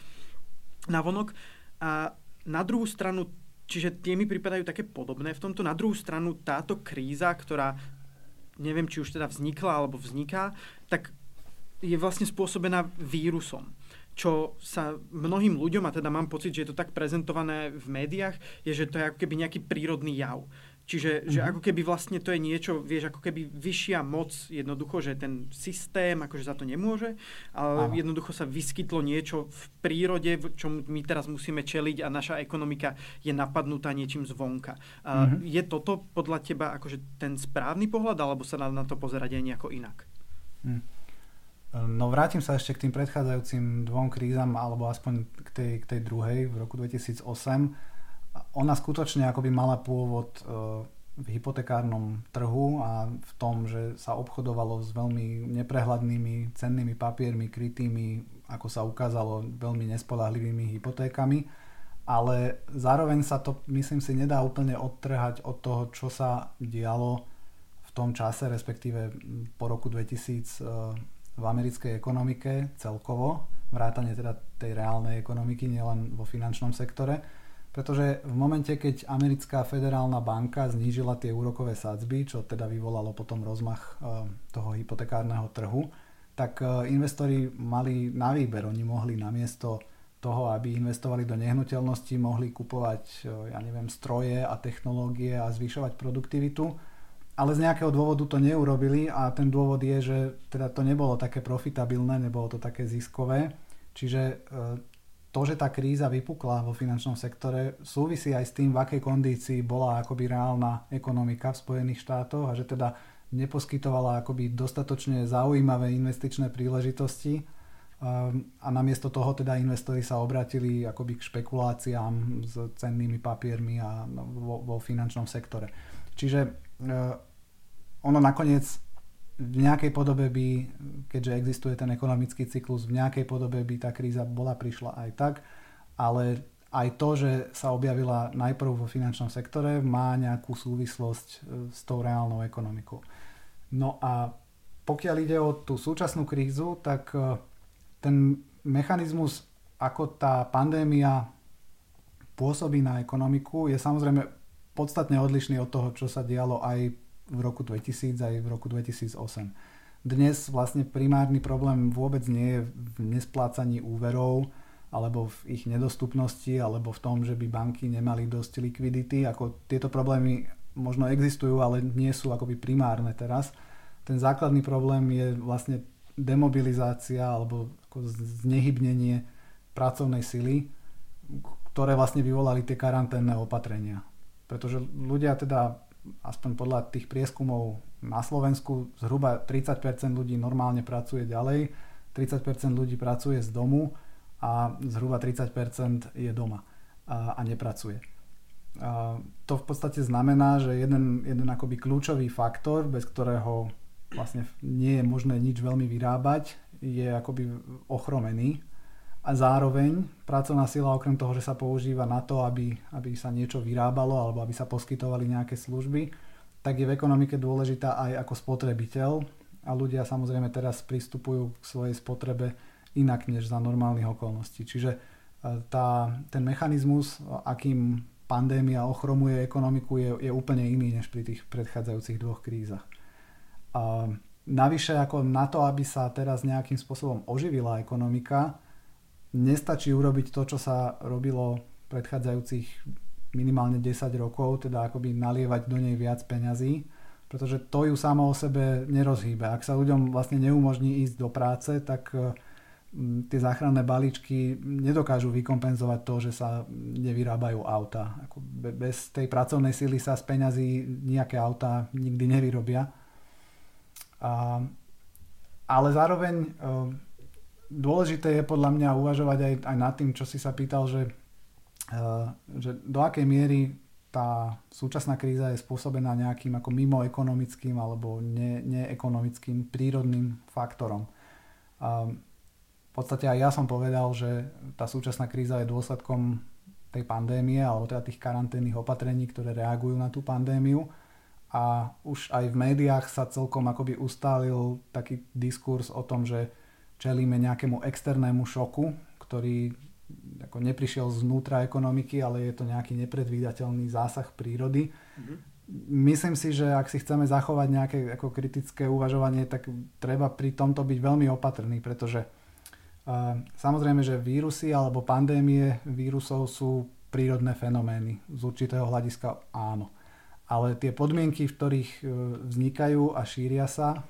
na vonok. A na druhú stranu, čiže tie mi pripadajú také podobné v tomto, na druhú stranu táto kríza, ktorá neviem, či už teda vznikla alebo vzniká, tak je vlastne spôsobená vírusom čo sa mnohým ľuďom, a teda mám pocit, že je to tak prezentované v médiách, je, že to je ako keby nejaký prírodný jav. Čiže mm-hmm. že mhm. ako keby vlastne to je niečo, vieš, ako keby vyššia moc jednoducho, že ten systém akože za to nemôže, ale Aha. jednoducho sa vyskytlo niečo v prírode, v čom my teraz musíme čeliť a naša ekonomika je napadnutá niečím zvonka. Mm-hmm. Je toto podľa teba akože ten správny pohľad, alebo sa na, na to pozerať aj nejako inak? Mm. No vrátim sa ešte k tým predchádzajúcim dvom krízam, alebo aspoň k tej, k tej druhej v roku 2008. Ona skutočne akoby mala pôvod e, v hypotekárnom trhu a v tom, že sa obchodovalo s veľmi neprehľadnými cennými papiermi, krytými, ako sa ukázalo, veľmi nespolahlivými hypotékami. Ale zároveň sa to, myslím si, nedá úplne odtrhať od toho, čo sa dialo v tom čase, respektíve po roku 2000 e, v americkej ekonomike celkovo, vrátane teda tej reálnej ekonomiky, nielen vo finančnom sektore pretože v momente, keď americká federálna banka znížila tie úrokové sadzby, čo teda vyvolalo potom rozmach eh, toho hypotekárneho trhu, tak eh, investori mali na výber. Oni mohli namiesto toho, aby investovali do nehnuteľnosti, mohli kupovať, eh, ja neviem, stroje a technológie a zvyšovať produktivitu. Ale z nejakého dôvodu to neurobili a ten dôvod je, že teda to nebolo také profitabilné, nebolo to také ziskové. Čiže to, že tá kríza vypukla vo finančnom sektore, súvisí aj s tým, v akej kondícii bola akoby reálna ekonomika v Spojených štátoch a že teda neposkytovala akoby dostatočne zaujímavé investičné príležitosti um, a namiesto toho teda investori sa obratili akoby k špekuláciám s cennými papiermi a vo, vo finančnom sektore. Čiže uh, ono nakoniec v nejakej podobe by, keďže existuje ten ekonomický cyklus, v nejakej podobe by tá kríza bola prišla aj tak, ale aj to, že sa objavila najprv vo finančnom sektore, má nejakú súvislosť e, s tou reálnou ekonomikou. No a pokiaľ ide o tú súčasnú krízu, tak e, ten mechanizmus, ako tá pandémia pôsobí na ekonomiku, je samozrejme podstatne odlišný od toho, čo sa dialo aj v roku 2000 aj v roku 2008. Dnes vlastne primárny problém vôbec nie je v nesplácaní úverov alebo v ich nedostupnosti alebo v tom, že by banky nemali dosť likvidity. Ako tieto problémy možno existujú, ale nie sú akoby primárne teraz. Ten základný problém je vlastne demobilizácia alebo ako znehybnenie pracovnej sily, ktoré vlastne vyvolali tie karanténne opatrenia. Pretože ľudia teda aspoň podľa tých prieskumov na Slovensku zhruba 30% ľudí normálne pracuje ďalej, 30% ľudí pracuje z domu a zhruba 30% je doma a, a nepracuje. A to v podstate znamená, že jeden, jeden akoby kľúčový faktor, bez ktorého vlastne nie je možné nič veľmi vyrábať, je akoby ochromený a zároveň pracovná sila okrem toho, že sa používa na to, aby, aby sa niečo vyrábalo alebo aby sa poskytovali nejaké služby, tak je v ekonomike dôležitá aj ako spotrebiteľ a ľudia samozrejme teraz pristupujú k svojej spotrebe inak než za normálnych okolností. Čiže e, tá, ten mechanizmus, akým pandémia ochromuje ekonomiku, je, je úplne iný než pri tých predchádzajúcich dvoch krízach. A navyše ako na to, aby sa teraz nejakým spôsobom oživila ekonomika, nestačí urobiť to, čo sa robilo predchádzajúcich minimálne 10 rokov, teda akoby nalievať do nej viac peňazí, pretože to ju samo o sebe nerozhýbe. Ak sa ľuďom vlastne neumožní ísť do práce, tak tie záchranné balíčky nedokážu vykompenzovať to, že sa nevyrábajú auta. bez tej pracovnej sily sa z peňazí nejaké auta nikdy nevyrobia. A, ale zároveň dôležité je podľa mňa uvažovať aj, aj nad tým, čo si sa pýtal, že, uh, že do akej miery tá súčasná kríza je spôsobená nejakým ako mimoekonomickým alebo ne, neekonomickým prírodným faktorom. Uh, v podstate aj ja som povedal, že tá súčasná kríza je dôsledkom tej pandémie alebo teda tých karanténnych opatrení, ktoré reagujú na tú pandémiu a už aj v médiách sa celkom akoby ustálil taký diskurs o tom, že čelíme nejakému externému šoku, ktorý ako neprišiel znútra ekonomiky, ale je to nejaký nepredvídateľný zásah prírody. Mm-hmm. Myslím si, že ak si chceme zachovať nejaké ako kritické uvažovanie, tak treba pri tomto byť veľmi opatrný, pretože uh, samozrejme, že vírusy alebo pandémie vírusov sú prírodné fenomény. Z určitého hľadiska áno. Ale tie podmienky, v ktorých uh, vznikajú a šíria sa,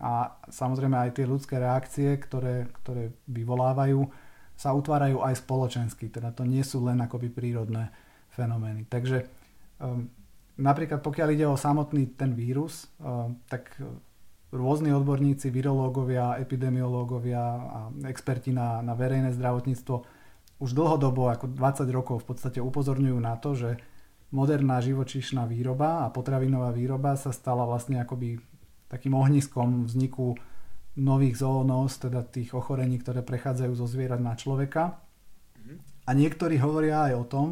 a samozrejme aj tie ľudské reakcie, ktoré, ktoré vyvolávajú, sa utvárajú aj spoločensky, teda to nie sú len akoby prírodné fenomény. Takže um, napríklad pokiaľ ide o samotný ten vírus, um, tak rôzni odborníci, virológovia, epidemiológovia a experti na, na verejné zdravotníctvo už dlhodobo, ako 20 rokov v podstate upozorňujú na to, že moderná živočíšna výroba a potravinová výroba sa stala vlastne akoby takým ohniskom vzniku nových zoonóz, teda tých ochorení, ktoré prechádzajú zo zvierat na človeka. Mhm. A niektorí hovoria aj o tom,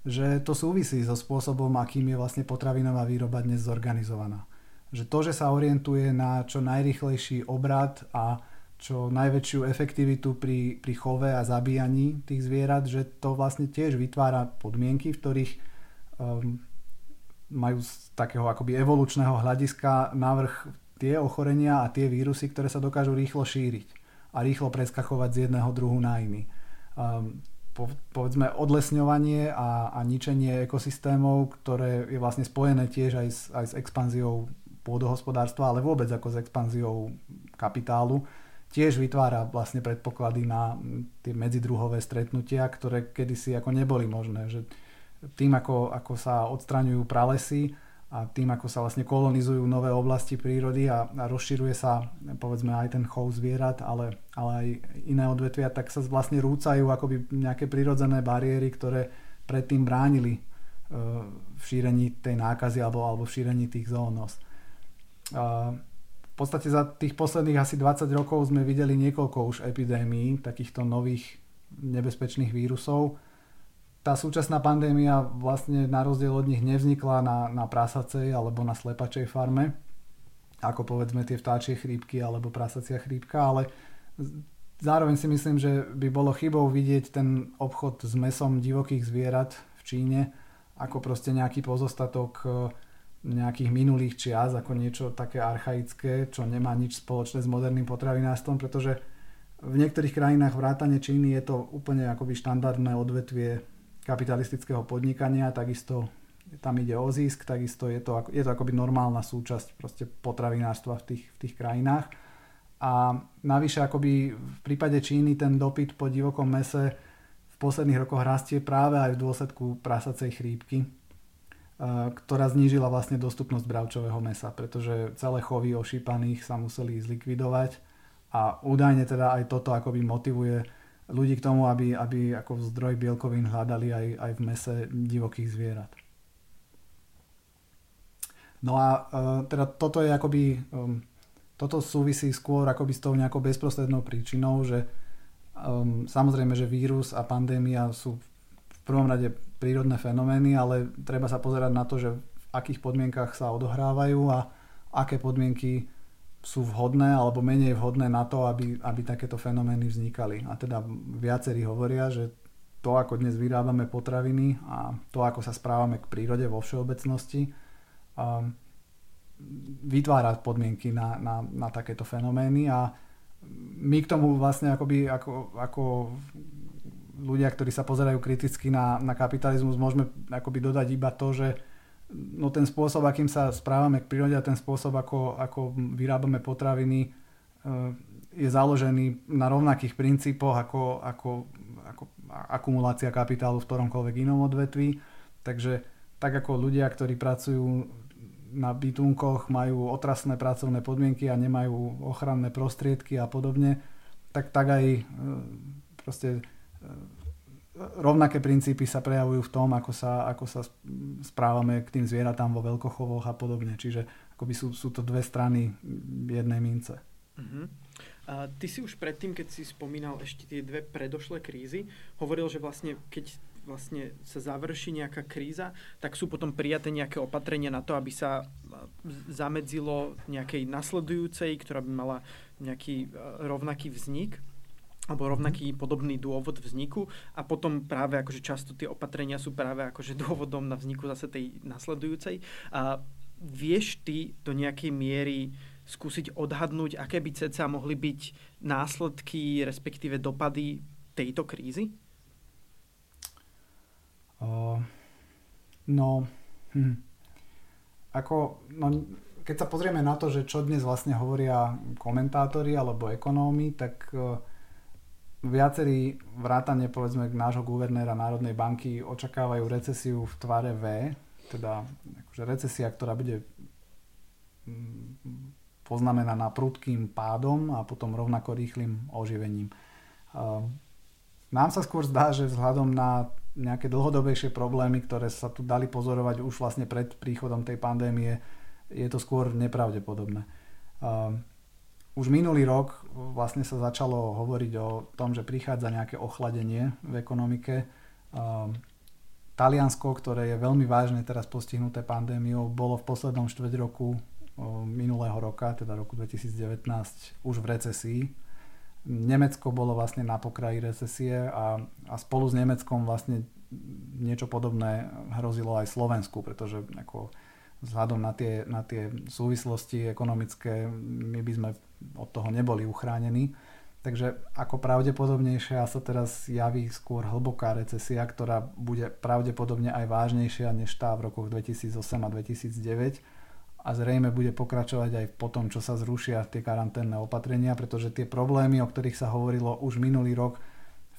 že to súvisí so spôsobom, akým je vlastne potravinová výroba dnes zorganizovaná. Že to, že sa orientuje na čo najrychlejší obrad a čo najväčšiu efektivitu pri, pri chove a zabíjaní tých zvierat, že to vlastne tiež vytvára podmienky, v ktorých um, majú z takého akoby evolučného hľadiska navrh tie ochorenia a tie vírusy, ktoré sa dokážu rýchlo šíriť a rýchlo preskachovať z jedného druhu na iný. Um, po, povedzme odlesňovanie a, a ničenie ekosystémov, ktoré je vlastne spojené tiež aj s, aj s expanziou pôdohospodárstva, ale vôbec ako s expanziou kapitálu, tiež vytvára vlastne predpoklady na tie medzidruhové stretnutia, ktoré kedysi ako neboli možné. Že tým, ako, ako sa odstraňujú pralesy a tým, ako sa vlastne kolonizujú nové oblasti prírody a, a rozširuje sa povedzme aj ten chov zvierat, ale, ale aj iné odvetvia, tak sa vlastne rúcajú akoby nejaké prirodzené bariéry, ktoré predtým bránili e, v šírení tej nákazy alebo, alebo v šírení tých zónos podstate za tých posledných asi 20 rokov sme videli niekoľko už epidémií takýchto nových nebezpečných vírusov. Tá súčasná pandémia vlastne na rozdiel od nich nevznikla na, na prasacej alebo na slepačej farme, ako povedzme tie vtáčie chrípky alebo prasacia chrípka, ale zároveň si myslím, že by bolo chybou vidieť ten obchod s mesom divokých zvierat v Číne ako proste nejaký pozostatok nejakých minulých čias ako niečo také archaické, čo nemá nič spoločné s moderným potravinárstvom, pretože v niektorých krajinách vrátane Číny je to úplne akoby štandardné odvetvie kapitalistického podnikania, takisto tam ide o zisk, takisto je to, je to akoby normálna súčasť proste potravinárstva v tých, v tých krajinách. A navyše akoby v prípade Číny ten dopyt po divokom mese v posledných rokoch rastie práve aj v dôsledku prasacej chrípky, ktorá znížila vlastne dostupnosť bravčového mesa, pretože celé chovy ošípaných sa museli zlikvidovať a údajne teda aj toto akoby motivuje ľudí k tomu, aby, aby ako zdroj bielkovín hľadali aj, aj v mese divokých zvierat. No a uh, teda toto je akoby, um, toto súvisí skôr akoby s tou nejakou bezprostrednou príčinou, že um, samozrejme, že vírus a pandémia sú v prvom rade prírodné fenomény, ale treba sa pozerať na to, že v akých podmienkach sa odohrávajú a aké podmienky sú vhodné alebo menej vhodné na to, aby, aby takéto fenomény vznikali. A teda viacerí hovoria, že to, ako dnes vyrábame potraviny a to, ako sa správame k prírode vo všeobecnosti, vytvára podmienky na, na, na takéto fenomény a my k tomu vlastne akoby, ako, ako ľudia, ktorí sa pozerajú kriticky na, na kapitalizmus, môžeme akoby dodať iba to, že no ten spôsob, akým sa správame k prírode a ten spôsob, ako, ako vyrábame potraviny, eh, je založený na rovnakých princípoch ako, ako, ako akumulácia kapitálu v ktoromkoľvek inom odvetví. Takže tak ako ľudia, ktorí pracujú na bytunkoch, majú otrasné pracovné podmienky a nemajú ochranné prostriedky a podobne, tak tak aj eh, proste rovnaké princípy sa prejavujú v tom, ako sa, ako sa správame k tým zvieratám vo veľkochovoch a podobne. Čiže akoby sú, sú to dve strany jednej mince. Uh-huh. A ty si už predtým, keď si spomínal ešte tie dve predošlé krízy, hovoril, že vlastne keď vlastne sa završí nejaká kríza, tak sú potom prijaté nejaké opatrenia na to, aby sa zamedzilo nejakej nasledujúcej, ktorá by mala nejaký rovnaký vznik alebo rovnaký podobný dôvod vzniku a potom práve akože často tie opatrenia sú práve akože dôvodom na vzniku zase tej nasledujúcej. A vieš ty do nejakej miery skúsiť odhadnúť, aké by ceca mohli byť následky, respektíve dopady tejto krízy? Uh, no, hm. ako, no, keď sa pozrieme na to, že čo dnes vlastne hovoria komentátori alebo ekonómi, tak uh, Viacerí vrátane povedzme nášho guvernéra Národnej banky očakávajú recesiu v tvare V, teda akože recesia, ktorá bude mm, poznamenaná prudkým pádom a potom rovnako rýchlým oživením. Nám sa skôr zdá, že vzhľadom na nejaké dlhodobejšie problémy, ktoré sa tu dali pozorovať už vlastne pred príchodom tej pandémie, je to skôr nepravdepodobné. Už minulý rok vlastne sa začalo hovoriť o tom, že prichádza nejaké ochladenie v ekonomike. Um, Taliansko, ktoré je veľmi vážne teraz postihnuté pandémiou, bolo v poslednom štvrť roku minulého roka, teda roku 2019, už v recesii Nemecko bolo vlastne na pokraji recesie a, a spolu s Nemeckom vlastne niečo podobné hrozilo aj Slovensku, pretože ako vzhľadom na tie, na tie súvislosti ekonomické my by sme od toho neboli uchránení. Takže ako pravdepodobnejšia sa teraz javí skôr hlboká recesia, ktorá bude pravdepodobne aj vážnejšia než tá v rokoch 2008 a 2009 a zrejme bude pokračovať aj po tom, čo sa zrušia tie karanténne opatrenia, pretože tie problémy, o ktorých sa hovorilo už minulý rok,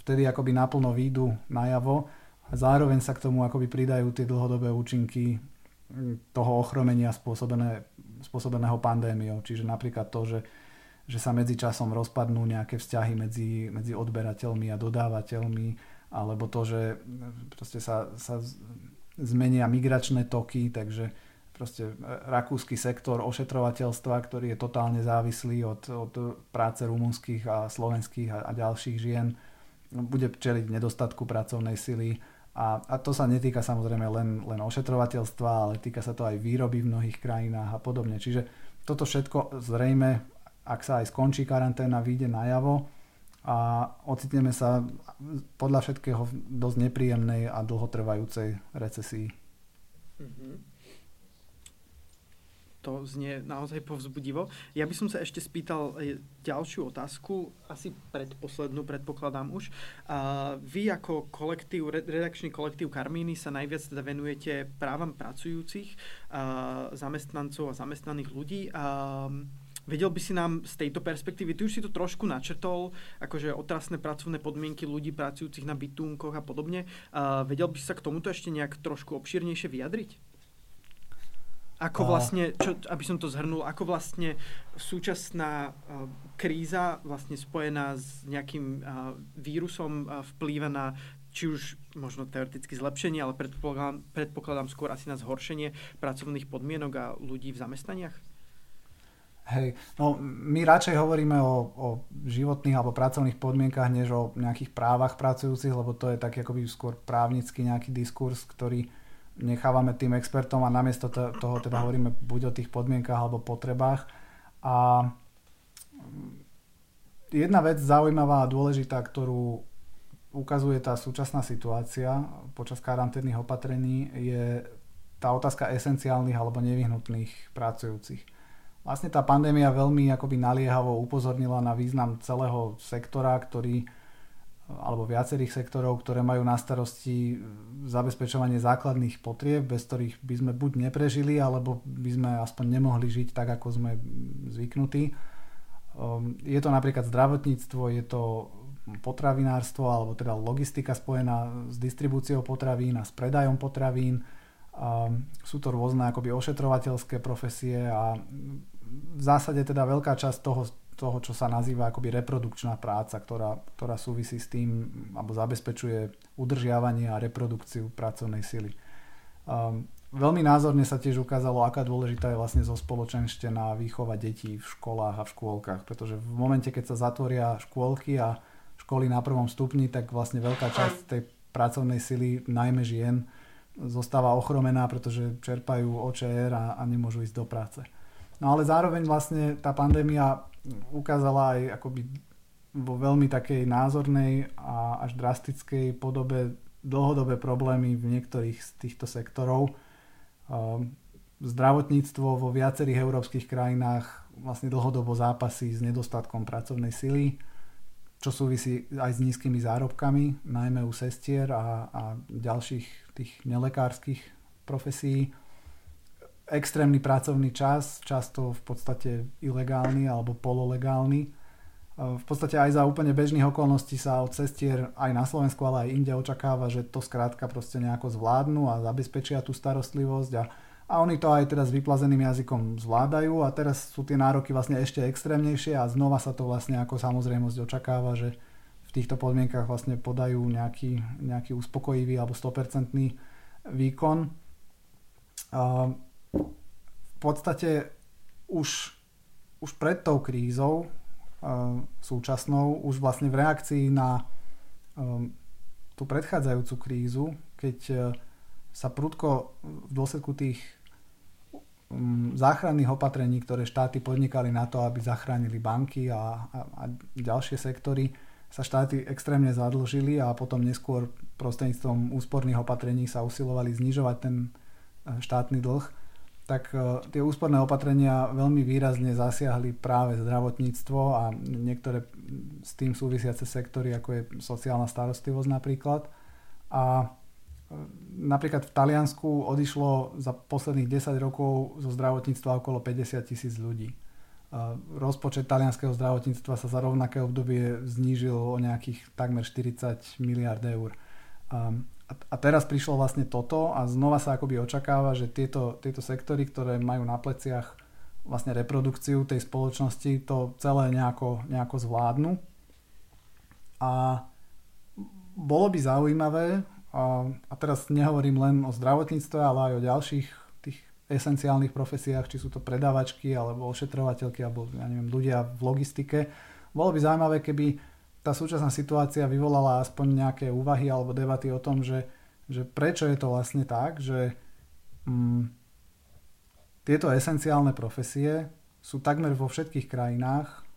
vtedy akoby naplno výjdu najavo a zároveň sa k tomu akoby pridajú tie dlhodobé účinky mm, toho ochromenia spôsobené, spôsobeného pandémiou. Čiže napríklad to, že, že sa medzi časom rozpadnú nejaké vzťahy medzi, medzi odberateľmi a dodávateľmi, alebo to, že proste sa, sa zmenia migračné toky, takže proste e, rakúsky sektor ošetrovateľstva, ktorý je totálne závislý od, od práce rumunských a slovenských a, a ďalších žien, bude čeliť nedostatku pracovnej sily. A, a to sa netýka samozrejme len, len ošetrovateľstva, ale týka sa to aj výroby v mnohých krajinách a podobne. Čiže toto všetko zrejme, ak sa aj skončí karanténa, vyjde najavo a ocitneme sa podľa všetkého v dosť nepríjemnej a dlhotrvajúcej recesii. Mm-hmm to znie naozaj povzbudivo. Ja by som sa ešte spýtal e, ďalšiu otázku, asi predposlednú, predpokladám už. Vy ako kolektív, redakčný kolektív Karmíny sa najviac teda venujete právam pracujúcich, zamestnancov a zamestnaných ľudí. Vedel by si nám z tejto perspektívy, ty už si to trošku načrtol, akože otrasné pracovné podmienky ľudí pracujúcich na bytunkoch a podobne. A vedel by si sa k tomuto ešte nejak trošku obšírnejšie vyjadriť? Ako vlastne, čo, aby som to zhrnul, ako vlastne súčasná uh, kríza vlastne spojená s nejakým uh, vírusom uh, vplýva na či už možno teoreticky zlepšenie, ale predpokladám, predpokladám skôr asi na zhoršenie pracovných podmienok a ľudí v zamestnaniach? Hej, no my radšej hovoríme o, o životných alebo pracovných podmienkach, než o nejakých právach pracujúcich, lebo to je taký akoby skôr právnický nejaký diskurs, ktorý nechávame tým expertom a namiesto toho teda hovoríme buď o tých podmienkach alebo potrebách. A jedna vec zaujímavá a dôležitá, ktorú ukazuje tá súčasná situácia počas karanténnych opatrení je tá otázka esenciálnych alebo nevyhnutných pracujúcich. Vlastne tá pandémia veľmi akoby naliehavo upozornila na význam celého sektora, ktorý alebo viacerých sektorov, ktoré majú na starosti zabezpečovanie základných potrieb, bez ktorých by sme buď neprežili, alebo by sme aspoň nemohli žiť tak, ako sme zvyknutí. Um, je to napríklad zdravotníctvo, je to potravinárstvo, alebo teda logistika spojená s distribúciou potravín a s predajom potravín. Um, sú to rôzne akoby ošetrovateľské profesie a v zásade teda veľká časť toho toho, čo sa nazýva akoby reprodukčná práca, ktorá, ktorá súvisí s tým, alebo zabezpečuje udržiavanie a reprodukciu pracovnej sily. Um, veľmi názorne sa tiež ukázalo, aká dôležitá je vlastne zo spoločenštená výchova detí v školách a v škôlkach, pretože v momente, keď sa zatvoria škôlky a školy na prvom stupni, tak vlastne veľká časť tej pracovnej sily, najmä žien, zostáva ochromená, pretože čerpajú OČR a, a nemôžu ísť do práce. No ale zároveň vlastne tá pandémia ukázala aj akoby vo veľmi takej názornej a až drastickej podobe dlhodobé problémy v niektorých z týchto sektorov. Ehm, zdravotníctvo vo viacerých európskych krajinách vlastne dlhodobo zápasí s nedostatkom pracovnej sily, čo súvisí aj s nízkymi zárobkami, najmä u sestier a, a ďalších tých nelekárskych profesí extrémny pracovný čas, často v podstate ilegálny alebo pololegálny. E, v podstate aj za úplne bežných okolností sa od cestier aj na Slovensku, ale aj inde očakáva, že to skrátka proste nejako zvládnu a zabezpečia tú starostlivosť a, a oni to aj teda s vyplazeným jazykom zvládajú a teraz sú tie nároky vlastne ešte extrémnejšie a znova sa to vlastne ako samozrejmosť očakáva, že v týchto podmienkach vlastne podajú nejaký, nejaký uspokojivý alebo 100% výkon. V podstate už, už pred tou krízou súčasnou, už vlastne v reakcii na tú predchádzajúcu krízu, keď sa prudko v dôsledku tých Mm, záchranných opatrení, ktoré štáty podnikali na to, aby zachránili banky a, a, a ďalšie sektory, sa štáty extrémne zadlžili a potom neskôr prostredníctvom úsporných opatrení sa usilovali znižovať ten e, štátny dlh, tak e, tie úsporné opatrenia veľmi výrazne zasiahli práve zdravotníctvo a niektoré s tým súvisiace sektory, ako je sociálna starostlivosť napríklad. A Napríklad v Taliansku odišlo za posledných 10 rokov zo zdravotníctva okolo 50 tisíc ľudí. Rozpočet talianského zdravotníctva sa za rovnaké obdobie znížil o nejakých takmer 40 miliard eur. A teraz prišlo vlastne toto a znova sa akoby očakáva, že tieto, tieto sektory, ktoré majú na pleciach vlastne reprodukciu tej spoločnosti, to celé nejako, nejako zvládnu. A bolo by zaujímavé, a, a teraz nehovorím len o zdravotníctve, ale aj o ďalších tých esenciálnych profesiách, či sú to predávačky, alebo ošetrovateľky, alebo ja neviem, ľudia v logistike. Bolo by zaujímavé, keby tá súčasná situácia vyvolala aspoň nejaké úvahy alebo debaty o tom, že, že prečo je to vlastne tak, že mm, tieto esenciálne profesie sú takmer vo všetkých krajinách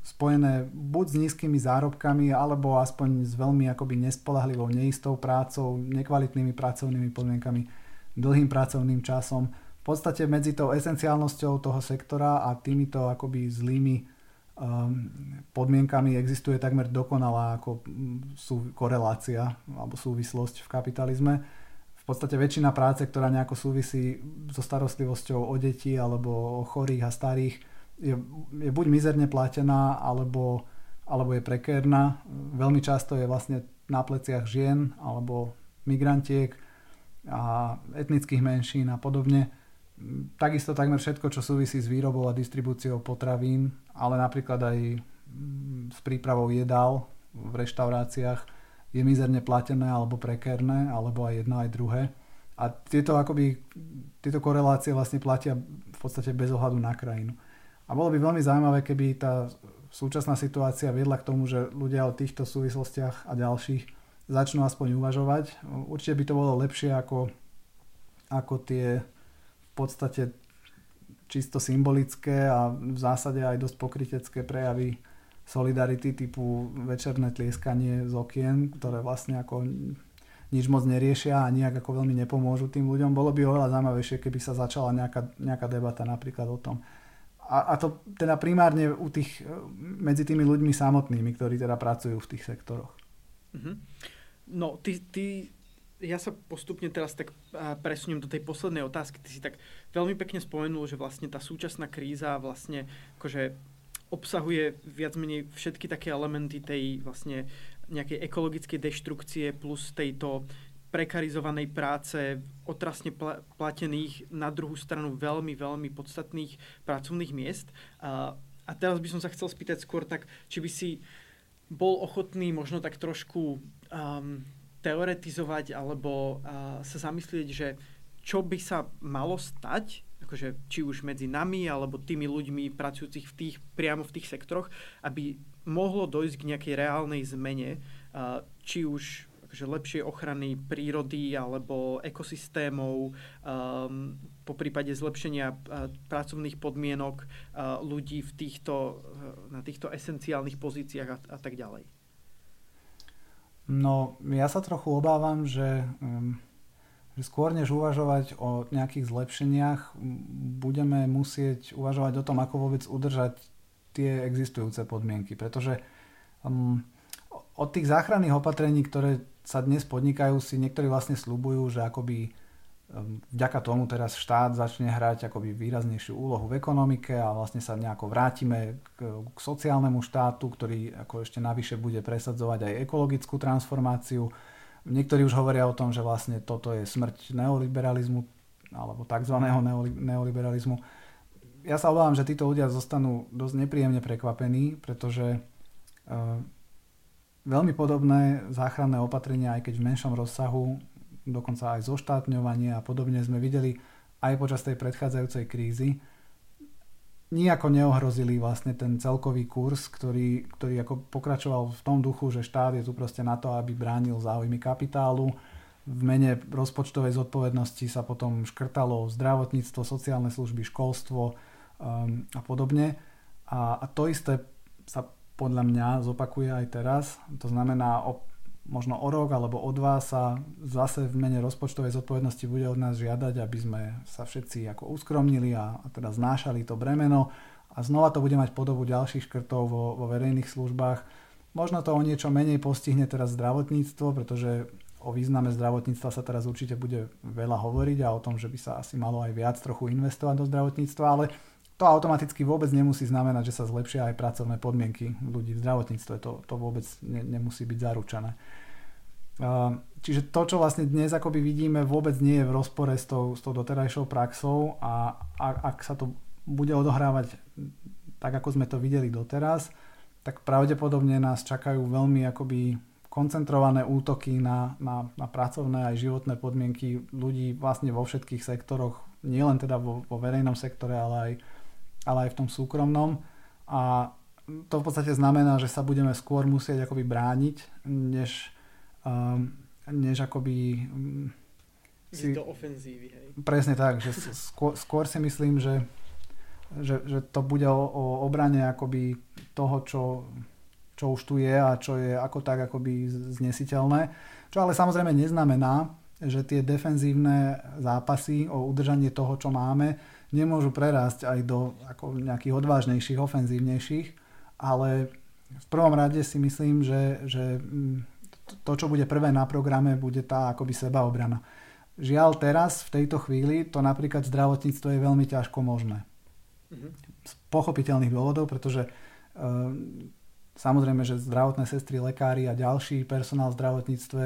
spojené buď s nízkymi zárobkami, alebo aspoň s veľmi akoby nespolahlivou, neistou prácou, nekvalitnými pracovnými podmienkami, dlhým pracovným časom. V podstate medzi tou esenciálnosťou toho sektora a týmito akoby zlými podmienkami existuje takmer dokonalá ako sú korelácia alebo súvislosť v kapitalizme. V podstate väčšina práce, ktorá nejako súvisí so starostlivosťou o deti alebo o chorých a starých, je, je buď mizerne platená, alebo, alebo je prekérna. Veľmi často je vlastne na pleciach žien alebo migrantiek a etnických menšín a podobne. Takisto takmer všetko, čo súvisí s výrobou a distribúciou potravín, ale napríklad aj mm, s prípravou jedál v reštauráciách je mizerne platené alebo prekérne, alebo aj jedno aj druhé. A tieto, akoby, tieto korelácie vlastne platia v podstate bez ohľadu na krajinu. A bolo by veľmi zaujímavé, keby tá súčasná situácia viedla k tomu, že ľudia o týchto súvislostiach a ďalších začnú aspoň uvažovať. Určite by to bolo lepšie ako, ako tie podstate čisto symbolické a v zásade aj dosť pokrytecké prejavy solidarity typu večerné tlieskanie z okien, ktoré vlastne ako nič moc neriešia a nejak ako veľmi nepomôžu tým ľuďom. Bolo by oveľa zaujímavejšie, keby sa začala nejaká, nejaká debata napríklad o tom, a, a to teda primárne u tých, medzi tými ľuďmi samotnými, ktorí teda pracujú v tých sektoroch. Mm-hmm. No, ty, ty, ja sa postupne teraz tak presuniem do tej poslednej otázky. Ty si tak veľmi pekne spomenul, že vlastne tá súčasná kríza vlastne akože obsahuje viac menej všetky také elementy tej vlastne nejakej ekologickej deštrukcie plus tejto prekarizovanej práce, otrasne platených, na druhú stranu veľmi, veľmi podstatných pracovných miest. A, a teraz by som sa chcel spýtať skôr tak, či by si bol ochotný možno tak trošku um, teoretizovať alebo uh, sa zamyslieť, že čo by sa malo stať, akože či už medzi nami alebo tými ľuďmi pracujúcich v tých, priamo v tých sektoroch, aby mohlo dojsť k nejakej reálnej zmene, uh, či už akože lepšej ochrany prírody alebo ekosystémov, um, po prípade zlepšenia uh, pracovných podmienok uh, ľudí v týchto, uh, na týchto esenciálnych pozíciách a, a tak ďalej? No, ja sa trochu obávam, že, um, že skôr než uvažovať o nejakých zlepšeniach, budeme musieť uvažovať o tom, ako vôbec udržať tie existujúce podmienky, pretože um, od tých záchranných opatrení, ktoré sa dnes podnikajú, si niektorí vlastne slúbujú, že akoby vďaka tomu teraz štát začne hrať akoby výraznejšiu úlohu v ekonomike a vlastne sa nejako vrátime k, k sociálnemu štátu, ktorý ako ešte navyše bude presadzovať aj ekologickú transformáciu. Niektorí už hovoria o tom, že vlastne toto je smrť neoliberalizmu alebo tzv. neoliberalizmu. Ja sa obávam, že títo ľudia zostanú dosť nepríjemne prekvapení, pretože veľmi podobné záchranné opatrenia, aj keď v menšom rozsahu, dokonca aj zoštátňovanie a podobne sme videli aj počas tej predchádzajúcej krízy, nijako neohrozili vlastne ten celkový kurz, ktorý, ktorý ako pokračoval v tom duchu, že štát je tu proste na to, aby bránil záujmy kapitálu. V mene rozpočtovej zodpovednosti sa potom škrtalo zdravotníctvo, sociálne služby, školstvo um, a podobne. A, a to isté sa podľa mňa zopakuje aj teraz. To znamená, možno o rok alebo o dva sa zase v mene rozpočtovej zodpovednosti bude od nás žiadať, aby sme sa všetci ako uskromnili a, a teda znášali to bremeno a znova to bude mať podobu ďalších škrtov vo, vo verejných službách. Možno to o niečo menej postihne teraz zdravotníctvo, pretože o význame zdravotníctva sa teraz určite bude veľa hovoriť a o tom, že by sa asi malo aj viac trochu investovať do zdravotníctva, ale to automaticky vôbec nemusí znamenať, že sa zlepšia aj pracovné podmienky ľudí v zdravotníctve. To, to vôbec ne, nemusí byť zaručené. Čiže to, čo vlastne dnes akoby vidíme, vôbec nie je v rozpore s tou, s tou doterajšou praxou a, a ak sa to bude odohrávať tak, ako sme to videli doteraz, tak pravdepodobne nás čakajú veľmi akoby koncentrované útoky na, na, na pracovné aj životné podmienky ľudí vlastne vo všetkých sektoroch, nielen teda vo, vo verejnom sektore, ale aj, ale aj v tom súkromnom. A to v podstate znamená, že sa budeme skôr musieť akoby brániť, než, um, než akoby um, si... do ofenzívy, hej. Presne tak, že skôr, skôr si myslím, že, že, že to bude o, o obrane akoby toho, čo, čo už tu je a čo je ako tak akoby znesiteľné. Čo ale samozrejme neznamená, že tie defenzívne zápasy o udržanie toho, čo máme, nemôžu prerásť aj do ako nejakých odvážnejších, ofenzívnejších, ale v prvom rade si myslím, že, že mm, to, čo bude prvé na programe, bude tá akoby sebaobrana. Žiaľ teraz, v tejto chvíli, to napríklad v zdravotníctve je veľmi ťažko možné. Z pochopiteľných dôvodov, pretože e, samozrejme, že zdravotné sestry, lekári a ďalší personál v zdravotníctve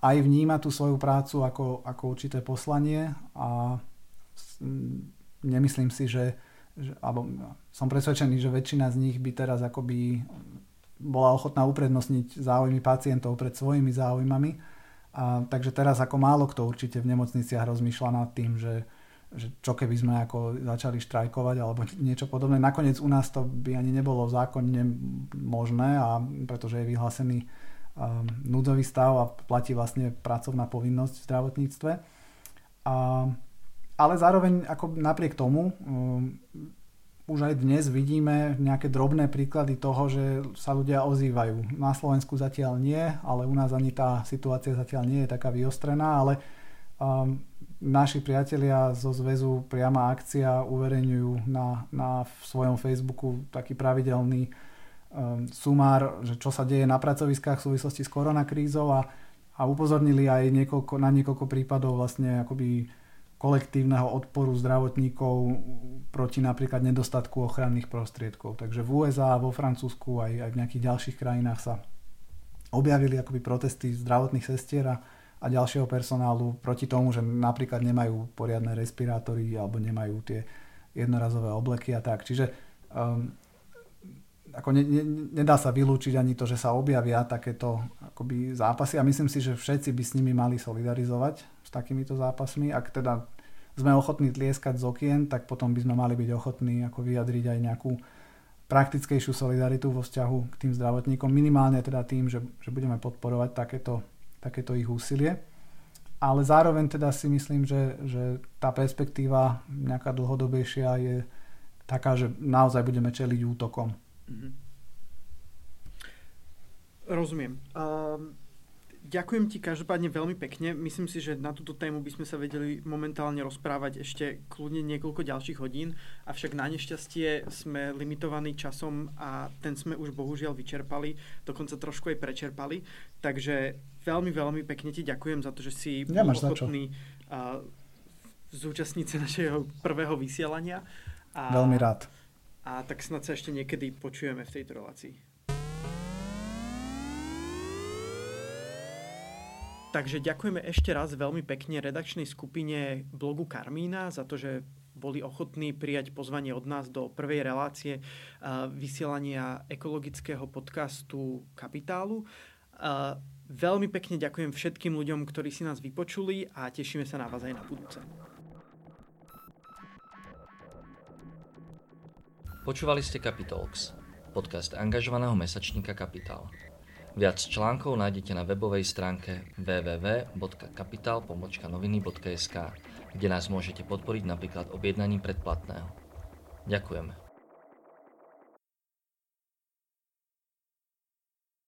aj vníma tú svoju prácu ako, ako určité poslanie a nemyslím si, že, že alebo som presvedčený, že väčšina z nich by teraz akoby bola ochotná uprednostniť záujmy pacientov pred svojimi záujmami. A, takže teraz ako málo kto určite v nemocniciach rozmýšľa nad tým, že, že čo keby sme ako začali štrajkovať alebo niečo podobné. Nakoniec u nás to by ani nebolo zákonne možné, a pretože je vyhlásený um, núdzový stav a platí vlastne pracovná povinnosť v zdravotníctve. A ale zároveň ako napriek tomu um, už aj dnes vidíme nejaké drobné príklady toho, že sa ľudia ozývajú. Na Slovensku zatiaľ nie, ale u nás ani tá situácia zatiaľ nie je taká vyostrená, ale um, naši priatelia zo zväzu Priama akcia uverejňujú na, na svojom Facebooku taký pravidelný um, sumár, že čo sa deje na pracoviskách v súvislosti s koronakrízou a, a upozornili aj niekoľko, na niekoľko prípadov vlastne akoby kolektívneho odporu zdravotníkov proti napríklad nedostatku ochranných prostriedkov. Takže v USA, vo Francúzsku aj, aj v nejakých ďalších krajinách sa objavili akoby protesty zdravotných sestier a, a ďalšieho personálu proti tomu, že napríklad nemajú poriadne respirátory alebo nemajú tie jednorazové obleky a tak. Čiže um, ako ne, ne, nedá sa vylúčiť ani to, že sa objavia takéto akoby zápasy a myslím si, že všetci by s nimi mali solidarizovať s takýmito zápasmi. Ak teda sme ochotní tlieskať z okien, tak potom by sme mali byť ochotní ako vyjadriť aj nejakú praktickejšiu solidaritu vo vzťahu k tým zdravotníkom, minimálne teda tým, že, že budeme podporovať takéto, takéto ich úsilie. Ale zároveň teda si myslím, že, že tá perspektíva nejaká dlhodobejšia je taká, že naozaj budeme čeliť útokom. Mm-hmm. Rozumiem. Um, Ďakujem ti každopádne veľmi pekne. Myslím si, že na túto tému by sme sa vedeli momentálne rozprávať ešte kľudne niekoľko ďalších hodín, avšak na nešťastie sme limitovaní časom a ten sme už bohužiaľ vyčerpali, dokonca trošku aj prečerpali. Takže veľmi, veľmi pekne ti ďakujem za to, že si bol ochotný zúčastniť sa našeho prvého vysielania. A, veľmi rád. A tak snad sa ešte niekedy počujeme v tejto relácii. Takže ďakujeme ešte raz veľmi pekne redakčnej skupine blogu Karmína za to, že boli ochotní prijať pozvanie od nás do prvej relácie vysielania ekologického podcastu Kapitálu. Veľmi pekne ďakujem všetkým ľuďom, ktorí si nás vypočuli a tešíme sa na vás aj na budúce. Počúvali ste Capitalx, podcast angažovaného mesačníka Kapitál. Viac článkov nájdete na webovej stránke www.kapital.noviny.sk, kde nás môžete podporiť napríklad objednaním predplatného. Ďakujeme.